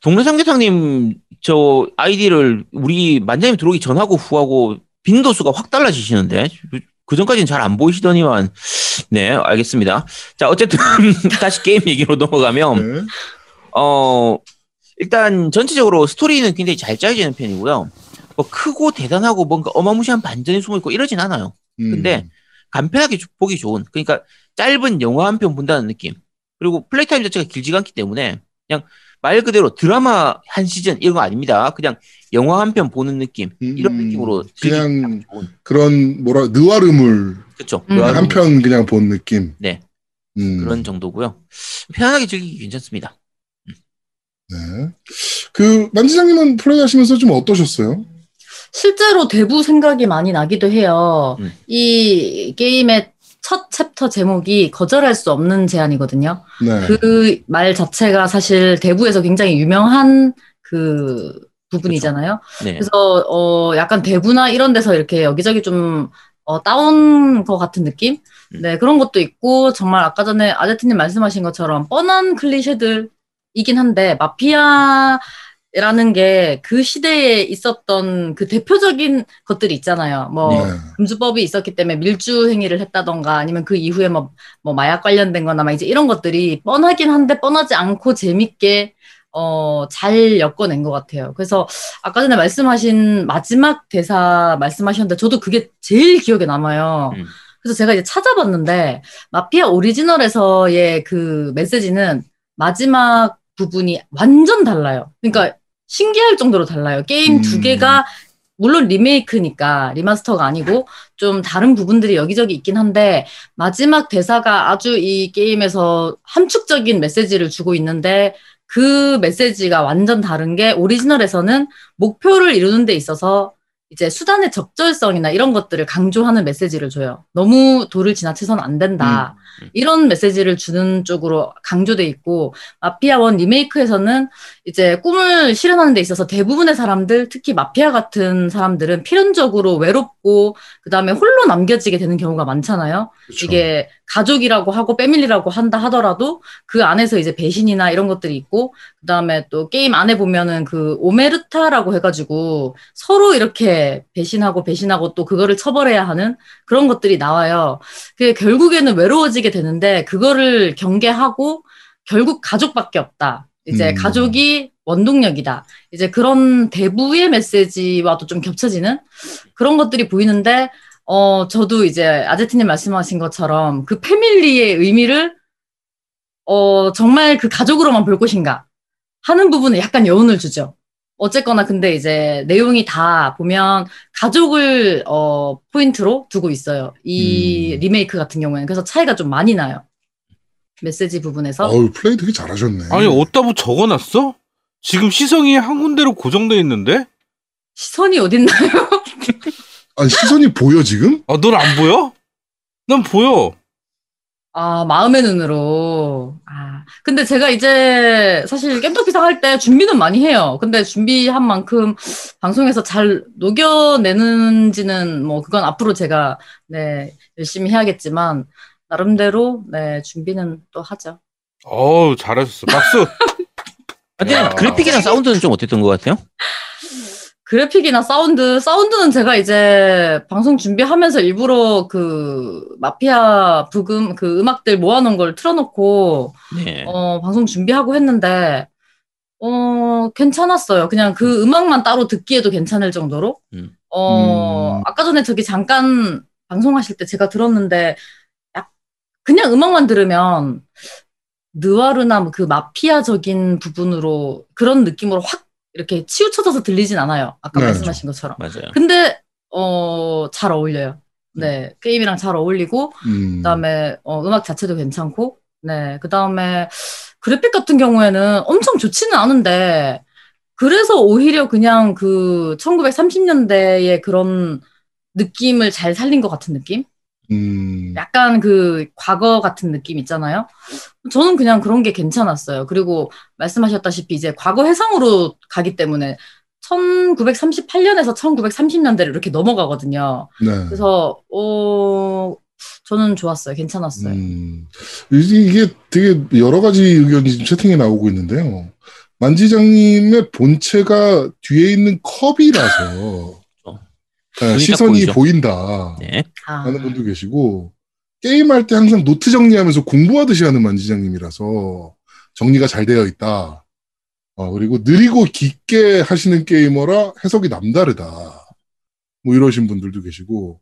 동네 삼계탕님 저 아이디를 우리 만장님 들어오기 전하고 후하고 빈도수가 확 달라지시는데 그 전까지는 잘 안 보이시더니만 네 알겠습니다. 자 어쨌든 다시 게임 얘기로 넘어가면 네. 어 일단 전체적으로 스토리는 굉장히 잘 짜여져 있는 편이고요. 뭐 크고 대단하고 뭔가 어마무시한 반전이 숨어 있고 이러진 않아요. 음. 근데 간편하게 주- 보기 좋은 그러니까 짧은 영화 한 편 본다는 느낌 그리고 플레이 타임 자체가 길지가 않기 때문에 그냥 말 그대로 드라마 한 시즌 이런 거 아닙니다 그냥 영화 한 편 보는 느낌 이런 음, 느낌으로 그냥 그런 뭐라 느와르물 그렇죠 음. 한편 그냥 본 느낌. 네. 음, 그런 정도고요 편안하게 즐기기 괜찮습니다 네. 그 만지장님은 플레이하시면서 좀 어떠셨어요? 실제로 대부 생각이 많이 나기도 해요. 음. 이 게임의 첫 챕터 제목이 거절할 수 없는 제안이거든요. 네. 그말 자체가 사실 대부에서 굉장히 유명한 그 부분이잖아요. 네 그래서 어 약간 대부나 이런 데서 이렇게 여기저기 좀 어, 따온 것 같은 느낌? 음. 네, 그런 것도 있고, 정말 아까 전에 아제트님 말씀하신 것처럼 뻔한 클리셰들이긴 한데, 마피아 라는 게 그 시대에 있었던 그 대표적인 것들이 있잖아요. 뭐, 네. 금주법이 있었기 때문에 밀주 행위를 했다던가, 아니면 그 이후에 뭐, 뭐 마약 관련된 거나 막 이제 이런 것들이 뻔하긴 한데, 뻔하지 않고 재밌게 어, 잘 엮어낸 것 같아요. 그래서 아까 전에 말씀하신 마지막 대사 말씀하셨는데 저도 그게 제일 기억에 남아요. 음. 그래서 제가 이제 찾아봤는데 마피아 오리지널에서의 그 메시지는 마지막 부분이 완전 달라요. 그러니까 신기할 정도로 달라요. 게임 음. 두 개가 물론 리메이크니까 리마스터가 아니고 좀 다른 부분들이 여기저기 있긴 한데 마지막 대사가 아주 이 게임에서 함축적인 메시지를 주고 있는데 그 메시지가 완전 다른 게 오리지널에서는 목표를 이루는 데 있어서 이제 수단의 적절성이나 이런 것들을 강조하는 메시지를 줘요. 너무 도를 지나쳐서는 안 된다. 음. 이런 메시지를 주는 쪽으로 강조돼 있고 마피아 원 리메이크에서는 이제 꿈을 실현하는 데 있어서 대부분의 사람들, 특히 마피아 같은 사람들은 필연적으로 외롭고 그다음에 홀로 남겨지게 되는 경우가 많잖아요. 그쵸. 이게 가족이라고 하고 패밀리라고 한다 하더라도 그 안에서 이제 배신이나 이런 것들이 있고 그다음에 또 게임 안에 보면은 그 오메르타라고 해가지고 서로 이렇게 배신하고 배신하고 또 그거를 처벌해야 하는 그런 것들이 나와요. 그게 결국에는 외로워지게 되는데 그거를 경계하고 결국 가족밖에 없다. 이제 음. 가족이 원동력이다. 이제 그런 대부의 메시지와도 좀 겹쳐지는 그런 것들이 보이는데, 어, 저도 이제 아제트님 말씀하신 것처럼 그 패밀리의 의미를, 어, 정말 그 가족으로만 볼 것인가 하는 부분에 약간 여운을 주죠. 어쨌거나 근데 이제 내용이 다 보면 가족을 어 포인트로 두고 있어요. 이 음. 리메이크 같은 경우에는 그래서 차이가 좀 많이 나요. 메시지 부분에서 어우, 플레이 되게 잘하셨네. 아니 어디다 뭐 적어놨어? 지금 시성이 한 군데로 고정돼 있는데? 시선이 어딨나요? 아니, 시선이 보여, 지금? 아, 넌 안 보여? 난 보여. 아 마음의 눈으로. 아 근데 제가 이제 사실 겜덕비상 할 때 준비는 많이 해요. 근데 준비한 만큼 방송에서 잘 녹여내는지는 뭐 그건 앞으로 제가 네 열심히 해야겠지만 나름대로 네 준비는 또 하죠. 어우 잘하셨어. 박수. 근데 야. 그래픽이랑 사운드는 좀 어땠던 것 같아요? 그래픽이나 사운드, 사운드는 제가 이제 방송 준비하면서 일부러 그 마피아 부금 그 음악들 모아놓은 걸 틀어놓고 네. 어 방송 준비하고 했는데 어 괜찮았어요. 그냥 그 음악만 따로 듣기에도 괜찮을 정도로. 음. 어 음. 아까 전에 저기 잠깐 방송하실 때 제가 들었는데 약 그냥 음악만 들으면 느와르나 뭐그 마피아적인 부분으로 그런 느낌으로 확 이렇게 치우쳐져서 들리진 않아요. 아까 네. 말씀하신 것처럼. 맞아요. 근데 어 잘 어울려요. 네 게임이랑 잘 어울리고 음. 그 다음에 어, 음악 자체도 괜찮고 네 그 다음에 그래픽 같은 경우에는 엄청 좋지는 않은데 그래서 오히려 그냥 그 1930년대의 그런 느낌을 잘 살린 것 같은 느낌? 음. 약간 그 과거 같은 느낌 있잖아요. 저는 그냥 그런 게 괜찮았어요. 그리고 말씀하셨다시피 이제 과거 해상으로 가기 때문에 1938년에서 1930년대를 이렇게 넘어가거든요. 네. 그래서 어 저는 좋았어요. 괜찮았어요. 음. 이게 되게 여러 가지 의견이 지금 채팅에 나오고 있는데요. 만지장님의 본체가 뒤에 있는 컵이라서 어. 네, 딱 시선이. 보인다. 네. 아, 하는 분도 계시고 게임할 때 항상 노트 정리하면서 공부하듯이 하는 만지장님이라서 정리가 잘 되어 있다. 어, 그리고 느리고 깊게 하시는 게이머라 해석이 남다르다. 뭐 이러신 분들도 계시고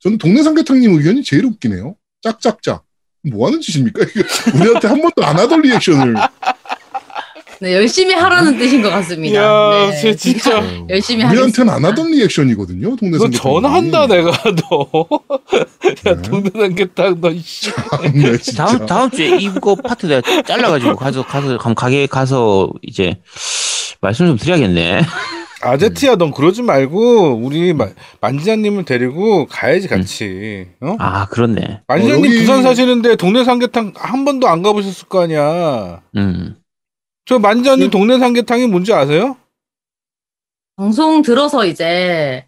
저는 동네 삼계탕님 의견이 제일 웃기네요. 짝짝짝. 뭐 하는 짓입니까? 우리한테 한 번도 안 하던 리액션을. 네, 열심히 하라는 뜻인 것 같습니다. 야, 네, 쟤 진짜. 어, 열심히 우리한테는 안. 하던 리액션이거든요. 동네 너 삼계탕. 전화한다 내가 너. 야 네. 동네 삼계탕 너 씨. 네, 진짜. 다음 다음 주에 이거 파트 내가 잘라가지고 가서 가서 감 가게 가서 이제 말씀 좀 드려야겠네. 아제트야 넌 그러지 말고 우리 마- 만지장님을 데리고 가야지 같이. 어? 아 그렇네. 만지장님 어, 여기- 부산 사시는데 동네 삼계탕 한 번도 안 가보셨을 거 아니야. 음. 저 만지장님 동네 삼계탕이 뭔지 아세요? 방송 들어서 이제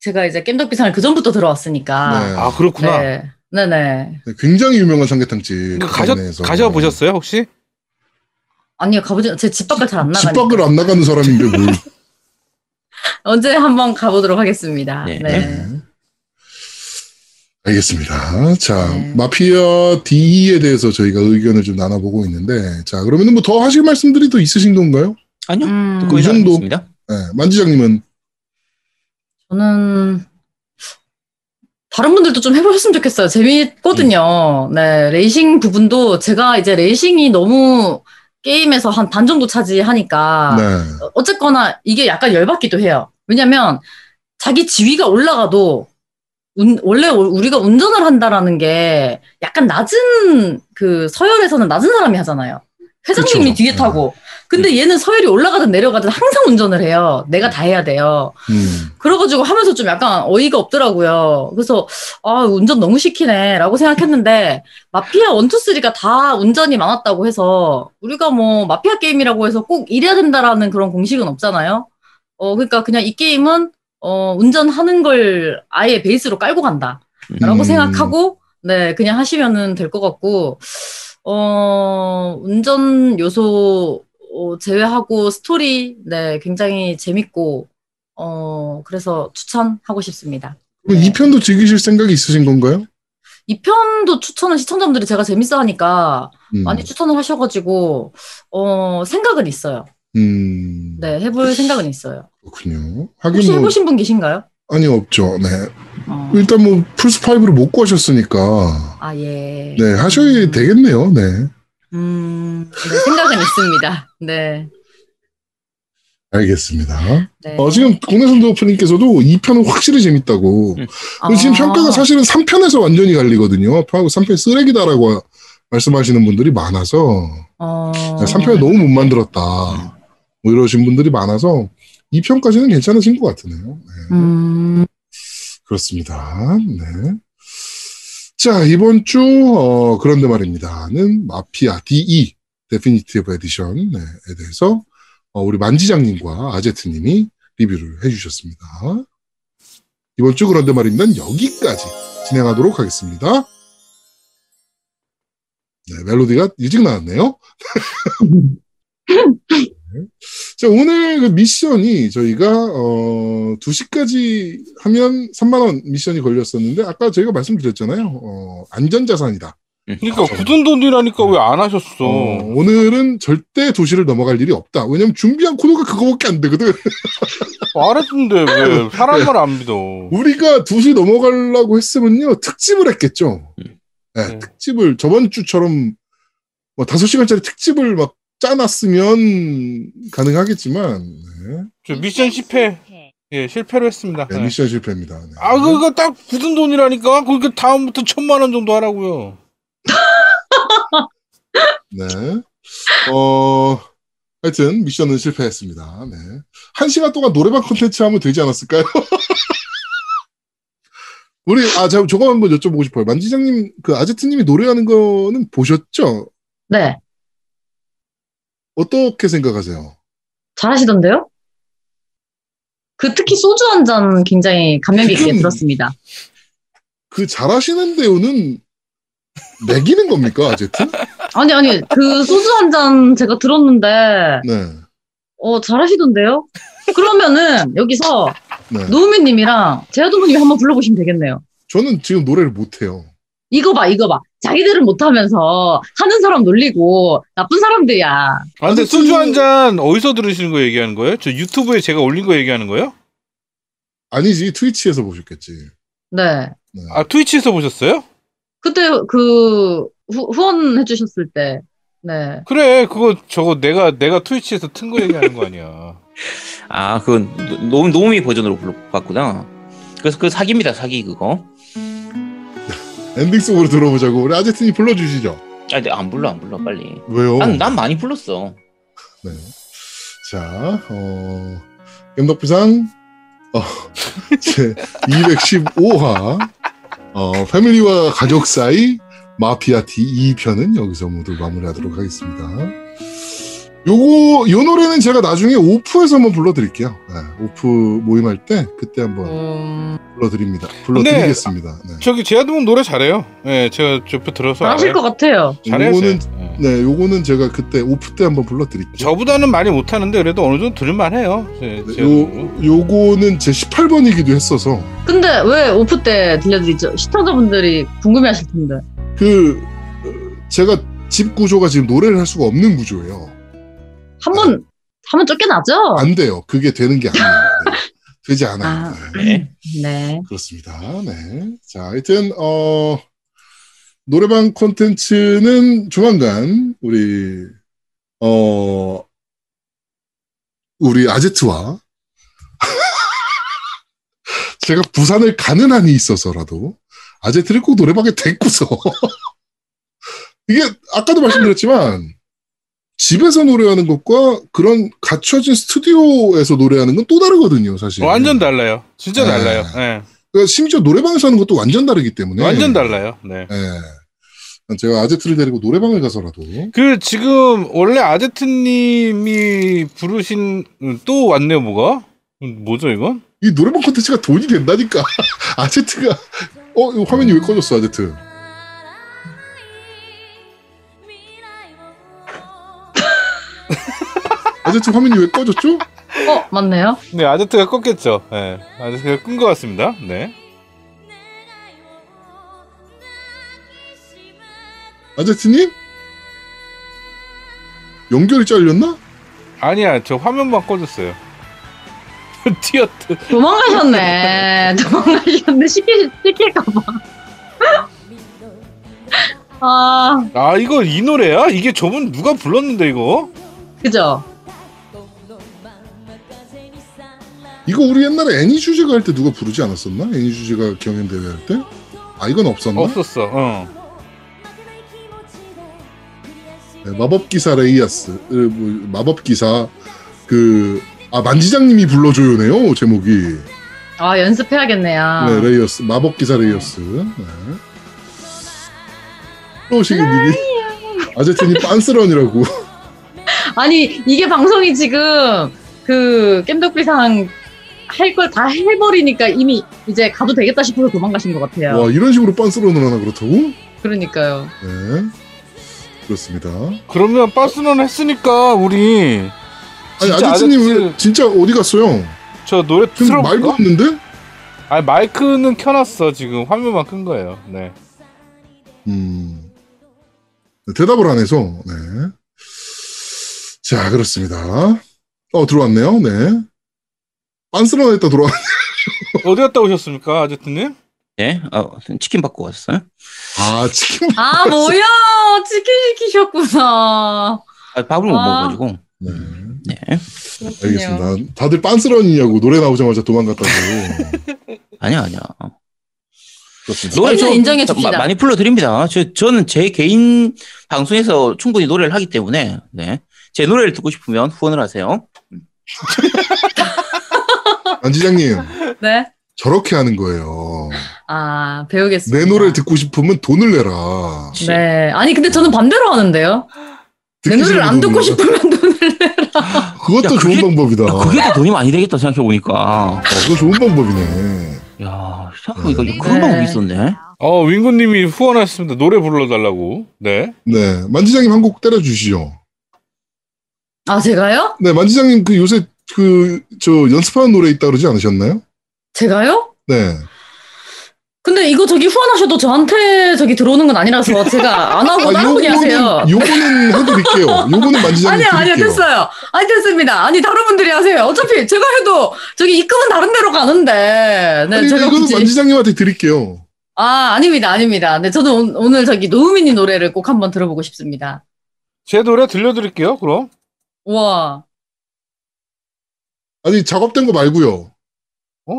제가 이제 겜덕비상을 그 전부터 들어왔으니까. 네. 아 그렇구나. 네. 네네. 네, 굉장히 유명한 삼계탕집. 그 가셔. 가셔 보셨어요 혹시? 아니요, 가보지, 제 집 밖을 잘안집 나가니까. 밖을 안 나가는 사람인데 뭘. 언제 한번 가보도록 하겠습니다. 네. 네. 네. 알겠습니다. 자, 네. 마피아 D에 대해서 저희가 의견을 좀 나눠보고 있는데, 자, 그러면 뭐더 하실 말씀들이 또 있으신 건가요? 아니요. 음, 이 정도? 네, 만지장님은 저는 다른 분들도 좀 해보셨으면 좋겠어요. 재밌거든요. 네, 레이싱 부분도 제가 이제 레이싱이 너무 게임에서 한 반 정도 차지하니까 네, 어쨌거나 이게 약간 열받기도 해요. 왜냐면 자기 지위가 올라가도 운- 원래 우- 우리가 운전을 한다라는 게 약간 낮은 그 서열에서는 낮은 사람이 하잖아요. 회장님이 그쵸. 뒤에 네. 타고. 근데 얘는 서열이 올라가든 내려가든 항상 운전을 해요. 내가 다 해야 돼요. 음, 그래가지고 하면서 좀 약간 어이가 없더라고요. 그래서, 아, 운전 너무 시키네. 라고 생각했는데, 마피아 1, 2, 3가 다 운전이 많았다고 해서, 우리가 뭐, 마피아 게임이라고 해서 꼭 이래야 된다라는 그런 공식은 없잖아요. 어, 그러니까 그냥 이 게임은, 어, 운전하는 걸 아예 베이스로 깔고 간다. 라고 음. 생각하고, 네, 그냥 하시면은 될 것 같고, 어, 운전 요소 어, 제외하고 스토리, 네, 굉장히 재밌고, 어, 그래서 추천하고 싶습니다. 그럼 네. 2편도 즐기실 생각이 있으신 건가요? 이 편도 추천은 시청자분들이 제가 재밌어 하니까 음, 많이 추천을 하셔가지고, 어, 생각은 있어요. 음. 네, 해볼 생각은 있어요. 그렇군요. 하긴 혹시 뭐 해보신 분 계신가요? 아니 없죠. 네. 어. 일단 뭐 플스 5를 못 구하셨으니까 아, 예. 네 하셔야 되겠네요. 네. 음, 네, 생각은 있습니다. 네. 알겠습니다. 네. 어, 지금 국내 선 도프님께서도 2편은 확실히 재밌다고. 음. 그리고 지금 아, 평가가 사실은 3편에서 완전히 갈리거든요. 3편 쓰레기다라고 말씀하시는 분들이 많아서 어... 3편을 너무 못 만들었다. 뭐 이러신 분들이 많아서 2편까지는 괜찮으신 것 같으네요. 네. 음, 그렇습니다. 네. 자, 이번 주, 어, 그런데 말입니다.는 마피아 DE, Definitive Edition에 대해서, 어, 우리 만지장님과 아제트님이 리뷰를 해주셨습니다. 이번 주 그런데 말입니다. 여기까지 진행하도록 하겠습니다. 네, 멜로디가 일찍 나왔네요. 자, 오늘 그 미션이 저희가, 어, 2시까지 하면 3만 원 미션이 걸렸었는데, 아까 저희가 말씀드렸잖아요. 어, 안전 자산이다. 그러니까 굳은 돈이라니까 왜 안 하셨어? 어, 오늘은 절대 도시를 넘어갈 일이 없다. 왜냐면 준비한 코드가 그거밖에 안 되거든. 말했는데 왜 사람을 안 믿어? 우리가 도시 넘어가려고 했으면요, 특집을 했겠죠. 네, 네. 특집을, 저번 주처럼, 뭐, 5시간짜리 특집을 막 짜놨으면 가능하겠지만, 네. 저 미션 실패. 예, 실패로 했습니다. 네, 네. 미션 실패입니다. 네. 아, 그거 딱 굳은 돈이라니까. 그러니까 다음부터 천만 원 정도 하라고요. 네. 어, 하여튼, 미션은 실패했습니다. 네. 한 시간 동안 노래방 콘텐츠 하면 되지 않았을까요? 우리, 아, 저, 저거 한번 여쭤보고 싶어요. 만지장님, 그 아제트님이 노래하는 거는 보셨죠? 네. 어떻게 생각하세요? 잘하시던데요? 그 특히 소주 한 잔 굉장히 감명 깊게 들었습니다. 그 잘하시는 데우는 매기는 겁니까, 아제트? 아니, 아니, 그 소주 한 잔 제가 들었는데, 네. 어, 잘하시던데요? 그러면은, 여기서, 네. 노우미님이랑 제아도모님 한번 불러보시면 되겠네요. 저는 지금 노래를 못해요. 이거 봐, 이거 봐. 자기들은 못하면서 하는 사람 놀리고 나쁜 사람들이야. 아, 근데 소주 그- 한잔 어디서 들으시는 거 얘기하는 거예요? 저 유튜브에 제가 올린 거 얘기하는 거예요? 아니지, 트위치에서 보셨겠지. 네. 네. 아, 트위치에서 보셨어요? 그때 그 후, 후원해 주셨을 때. 네. 그래, 그거 저거 내가 내가 트위치에서 튼 거 얘기하는 거 아니야. 아, 그건 노, 노미 버전으로 불렀구나. 그래서 그 사기입니다, 사기 그거. 엔딩 속으로 들어보자고. 우리 아제트님 불러주시죠. 아, 근데 안 불러, 안 불러, 빨리. 왜요? 난, 난 많이 불렀어. 네. 자, 어, 겜덕비상, 어, 제 215화, 어, 패밀리와 가족 사이 마피아 D 2편은 여기서 모두 마무리하도록 하겠습니다. 요거, 요 노래는 제가 나중에 오프에서 한번 불러드릴게요. 네, 오프 모임할 때, 그때 한번 음, 불러드립니다. 불러드리겠습니다. 네. 저기 제아드문 노래 잘해요. 예, 제가 옆에 들어서 알아요. 것 같아요. 잘해요. 요거는, 쟤. 예. 네, 요거는 제가 그때 오프 때 한번 불러드릴게요. 저보다는 많이 못하는데 그래도 어느 정도 들을만해요. 제, 네, 제아드문. 요, 요거는 제 18번이기도 했어서, 근데 왜 오프 때 들려드리죠? 시청자분들이 궁금해 하실 텐데. 그 어, 제가 집 구조가 지금 노래를 할 수가 없는 구조예요. 한 번, 하면 쫓겨나죠? 안 돼요. 그게 되는 게 아니에요. 네. 되지 않아요. 아. 네. 네. 네. 그렇습니다. 네. 자, 하여튼 어 노래방 콘텐츠는 조만간 우리 어 우리 아제트와 제가 부산을 가는 한이 있어서라도 아제트를 꼭 노래방에 데리고서 이게 아까도 말씀드렸지만 집에서 노래하는 것과 그런 갖춰진 스튜디오에서 노래하는 건 또 다르거든요, 사실. 완전 달라요. 진짜 네. 달라요. 예. 그러니까 심지어 노래방에서 하는 것도 완전 다르기 때문에. 완전 달라요. 네. 예. 제가 아제트를 데리고 노래방을 가서라도 그 지금 원래 아제트님이 부르신 음, 또 왔네요, 뭐가? 음, 뭐죠 이건? 이 노래방 콘텐츠가 돈이 된다니까. 아제트가 어, 화면이 왜 꺼졌어, 아제트? 아제트 화면이 왜 꺼졌죠? 어, 맞네요. 네, 아제트가 껐겠죠. 네, 아제트가 끈 것 같습니다. 네. 아제트님? 연결이 잘렸나? 아니야 저 화면만 꺼졌어요. 튀었트. 도망가셨네. 도망가셨네. 시키, 시킬까봐. 아, 아 이거 이 노래야? 이게 저분 누가 불렀는데 이거? 그죠? 이거 우리 옛날에 애니 주제가 할 때 누가 부르지 않았었나? 애니 주제가 경연 대회 할 때? 아 이건 없었나? 없었어. 어. 네, 마법 기사 레이아스, 으, 뭐, 마법 기사 그 아 만지장님이 불러줘요네요 제목이. 아, 연습해야겠네요. 네 레이어스 마법 기사 레이어스. 네. 또시기 님이 아제트님 빤스런이라고. 아니, 이게 방송이 지금 그 겜덕비상 할 걸 다 해버리니까 이미 이제 가도 되겠다 싶어서 도망가신 것 같아요. 와 이런 식으로 빤스런을 하나 그렇다고? 그러니까요. 네 그렇습니다. 그러면 빠스는 했으니까 우리 아니 아제트- 왜 진짜 어디 갔어요? 저 노래 말도 틀어볼까? 없는데? 아니 마이크는 켜놨어 지금 화면만 큰 거예요. 네. 음. 네, 대답을 안 해서, 네. 자, 그렇습니다. 어, 들어왔네요. 네. 빤스런 했다 들어왔, 어디 갔다 오셨습니까 아제트님? 네, 어, 치킨 받고 왔어요. 아, 치킨. 아, 뭐야. 치킨 시키셨구나. 아, 밥을 못 아. 먹어가지고. 네. 네. 알겠습니다. 다들 빤스런이냐고, 노래 나오자마자 도망갔다고. 아니야, 아니야. 그렇습니다. 노래 저 인정해 줍시다. 마- 많이 불러드립니다. 저, 저는 제 개인 방송에서 충분히 노래를 하기 때문에, 네. 제 노래를 듣고 싶으면 후원을 하세요. 안지장님, 네. 저렇게 하는 거예요. 아, 배우겠습니다. 내 노래를 듣고 싶으면 돈을 내라. 네. 아니, 근데 저는 반대로 하는데요. 내 노래를 안 듣고 내라. 싶으면 돈을 내. 그것도 야, 좋은 그게- 방법이다. 야, 그게 더 돈이 많이 되겠다 생각해보니까. 어, 그거 좋은 방법이네. 야, 생각해보니까 네. 그런 방법이 있었네. 어 윙구님이 후원하셨습니다. 노래 불러달라고. 네. 네. 만지장님 한 곡 때려주시죠. 아, 제가요? 네, 만지장님 그 요새 그, 저 연습하는 노래 있다 그러지 않으셨나요? 제가요? 네. 근데 이거 저기 후원하셔도 저한테 저기 들어오는 건 아니라서 제가 안 하고 다른 분이 하세요. 요거는 해드릴게요. 요거는 만지장님 아니요, 아니요. 됐어요. 아니, 됐습니다. 아니, 다른 분들이 하세요. 어차피 제가 해도 저기 입금은 다른 데로 가는데. 네, 아니, 제가 이거는 굳이. 만지장님한테 드릴게요. 아, 아닙니다, 아닙니다. 네, 저는 오- 오늘 저기 노우미니 노래를 꼭 한번 들어보고 싶습니다. 제 노래 들려드릴게요. 그럼. 우와. 아니 작업된 거 말고요.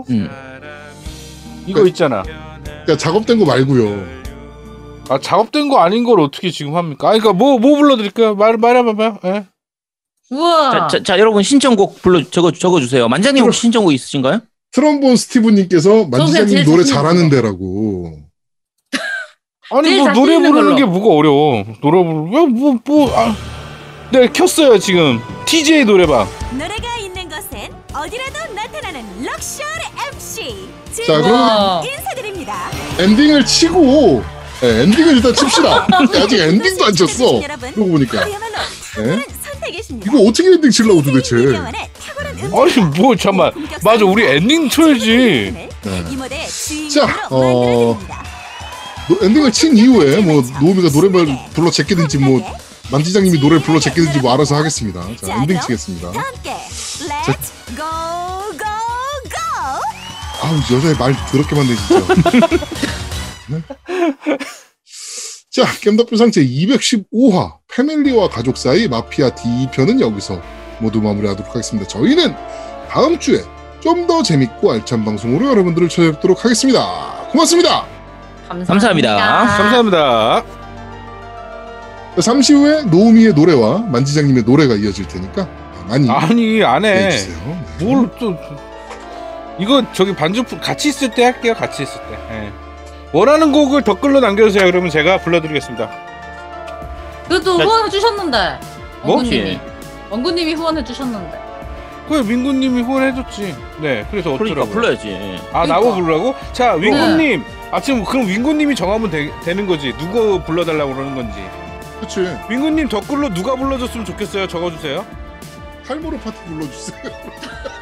음. 이거 있잖아. 그러니까 작업된 거 말고요. 아 작업된 거 아닌 걸 어떻게 지금 합니까? 아 그러니까 뭐뭐 불러드릴까요? 말 말해봐봐요. 예. 우와. 자, 자, 자, 여러분 신청곡 불러 적어 적어 주세요. 만장님 혹시 신청곡 있으신가요? 트럼본 스티브님께서 만지장님 제일 노래 자신 있는 잘하는 거. 데라고. 아니 뭐 노래 부르는 걸로. 게 뭐가 어려워. 노래 부르 왜뭐뭐 아. 네 켰어요 지금 TJ 노래방. 노래가 있는 곳엔 어디라도 나타나는 럭셔리 MC 자, 그럼. 인사드립니다. 엔딩을 치고 네, 엔딩을 일단 칩시다. 아직 엔딩도 안 쳤어. 그러고 보니까 네? 이거 어떻게 엔딩 치려고 도대체? 아니 뭐 잠만. 맞아 우리 엔딩 쳐야지. 네. 자, 어, 엔딩을 친 이후에 뭐 노우미가 노래를 불러 제끼든지 뭐 만지장님이 노래를 불러 제끼든지 뭐 알아서 하겠습니다. 자 엔딩 치겠습니다. 다 함께 Let's go go go! 아우 여자의 말 더럽게 많네 진짜. 네? 자 겜덕비상 제 215화 패밀리와 가족 사이 마피아 D2편은 여기서 모두 마무리하도록 하겠습니다. 저희는 다음 주에 좀 더 재밌고 알찬 방송으로 여러분들을 찾아뵙도록 하겠습니다. 고맙습니다. 감사합니다. 감사합니다. 잠시 후에 노우미의 노래와 만지장님의 노래가 이어질 테니까 많이 아니 안 해. 해주세요. 네. 뭘또 이거 저기 반주 같이 있을 때 할게요. 같이 있을 때. 예. 원하는 곡을 댓글로 남겨주세요. 그러면 제가 불러드리겠습니다. 그것도 자- 후원해 주셨는데. 뭐? 원구님이. 원구님이 후원해 주셨는데. 그래 민구님이 후원해줬지. 네. 그래서 그러니까 어쩌라고? 불러야지. 아 나보고 부르라고? 자 네. 윙구님. 아 지금 그럼 윙구님이 정하면 되, 되는 거지. 누구 불러달라고 그러는 건지. 그치 윙구님 댓글로 누가 불러줬으면 좋겠어요. 적어주세요. 탈모로 파티 불러주세요.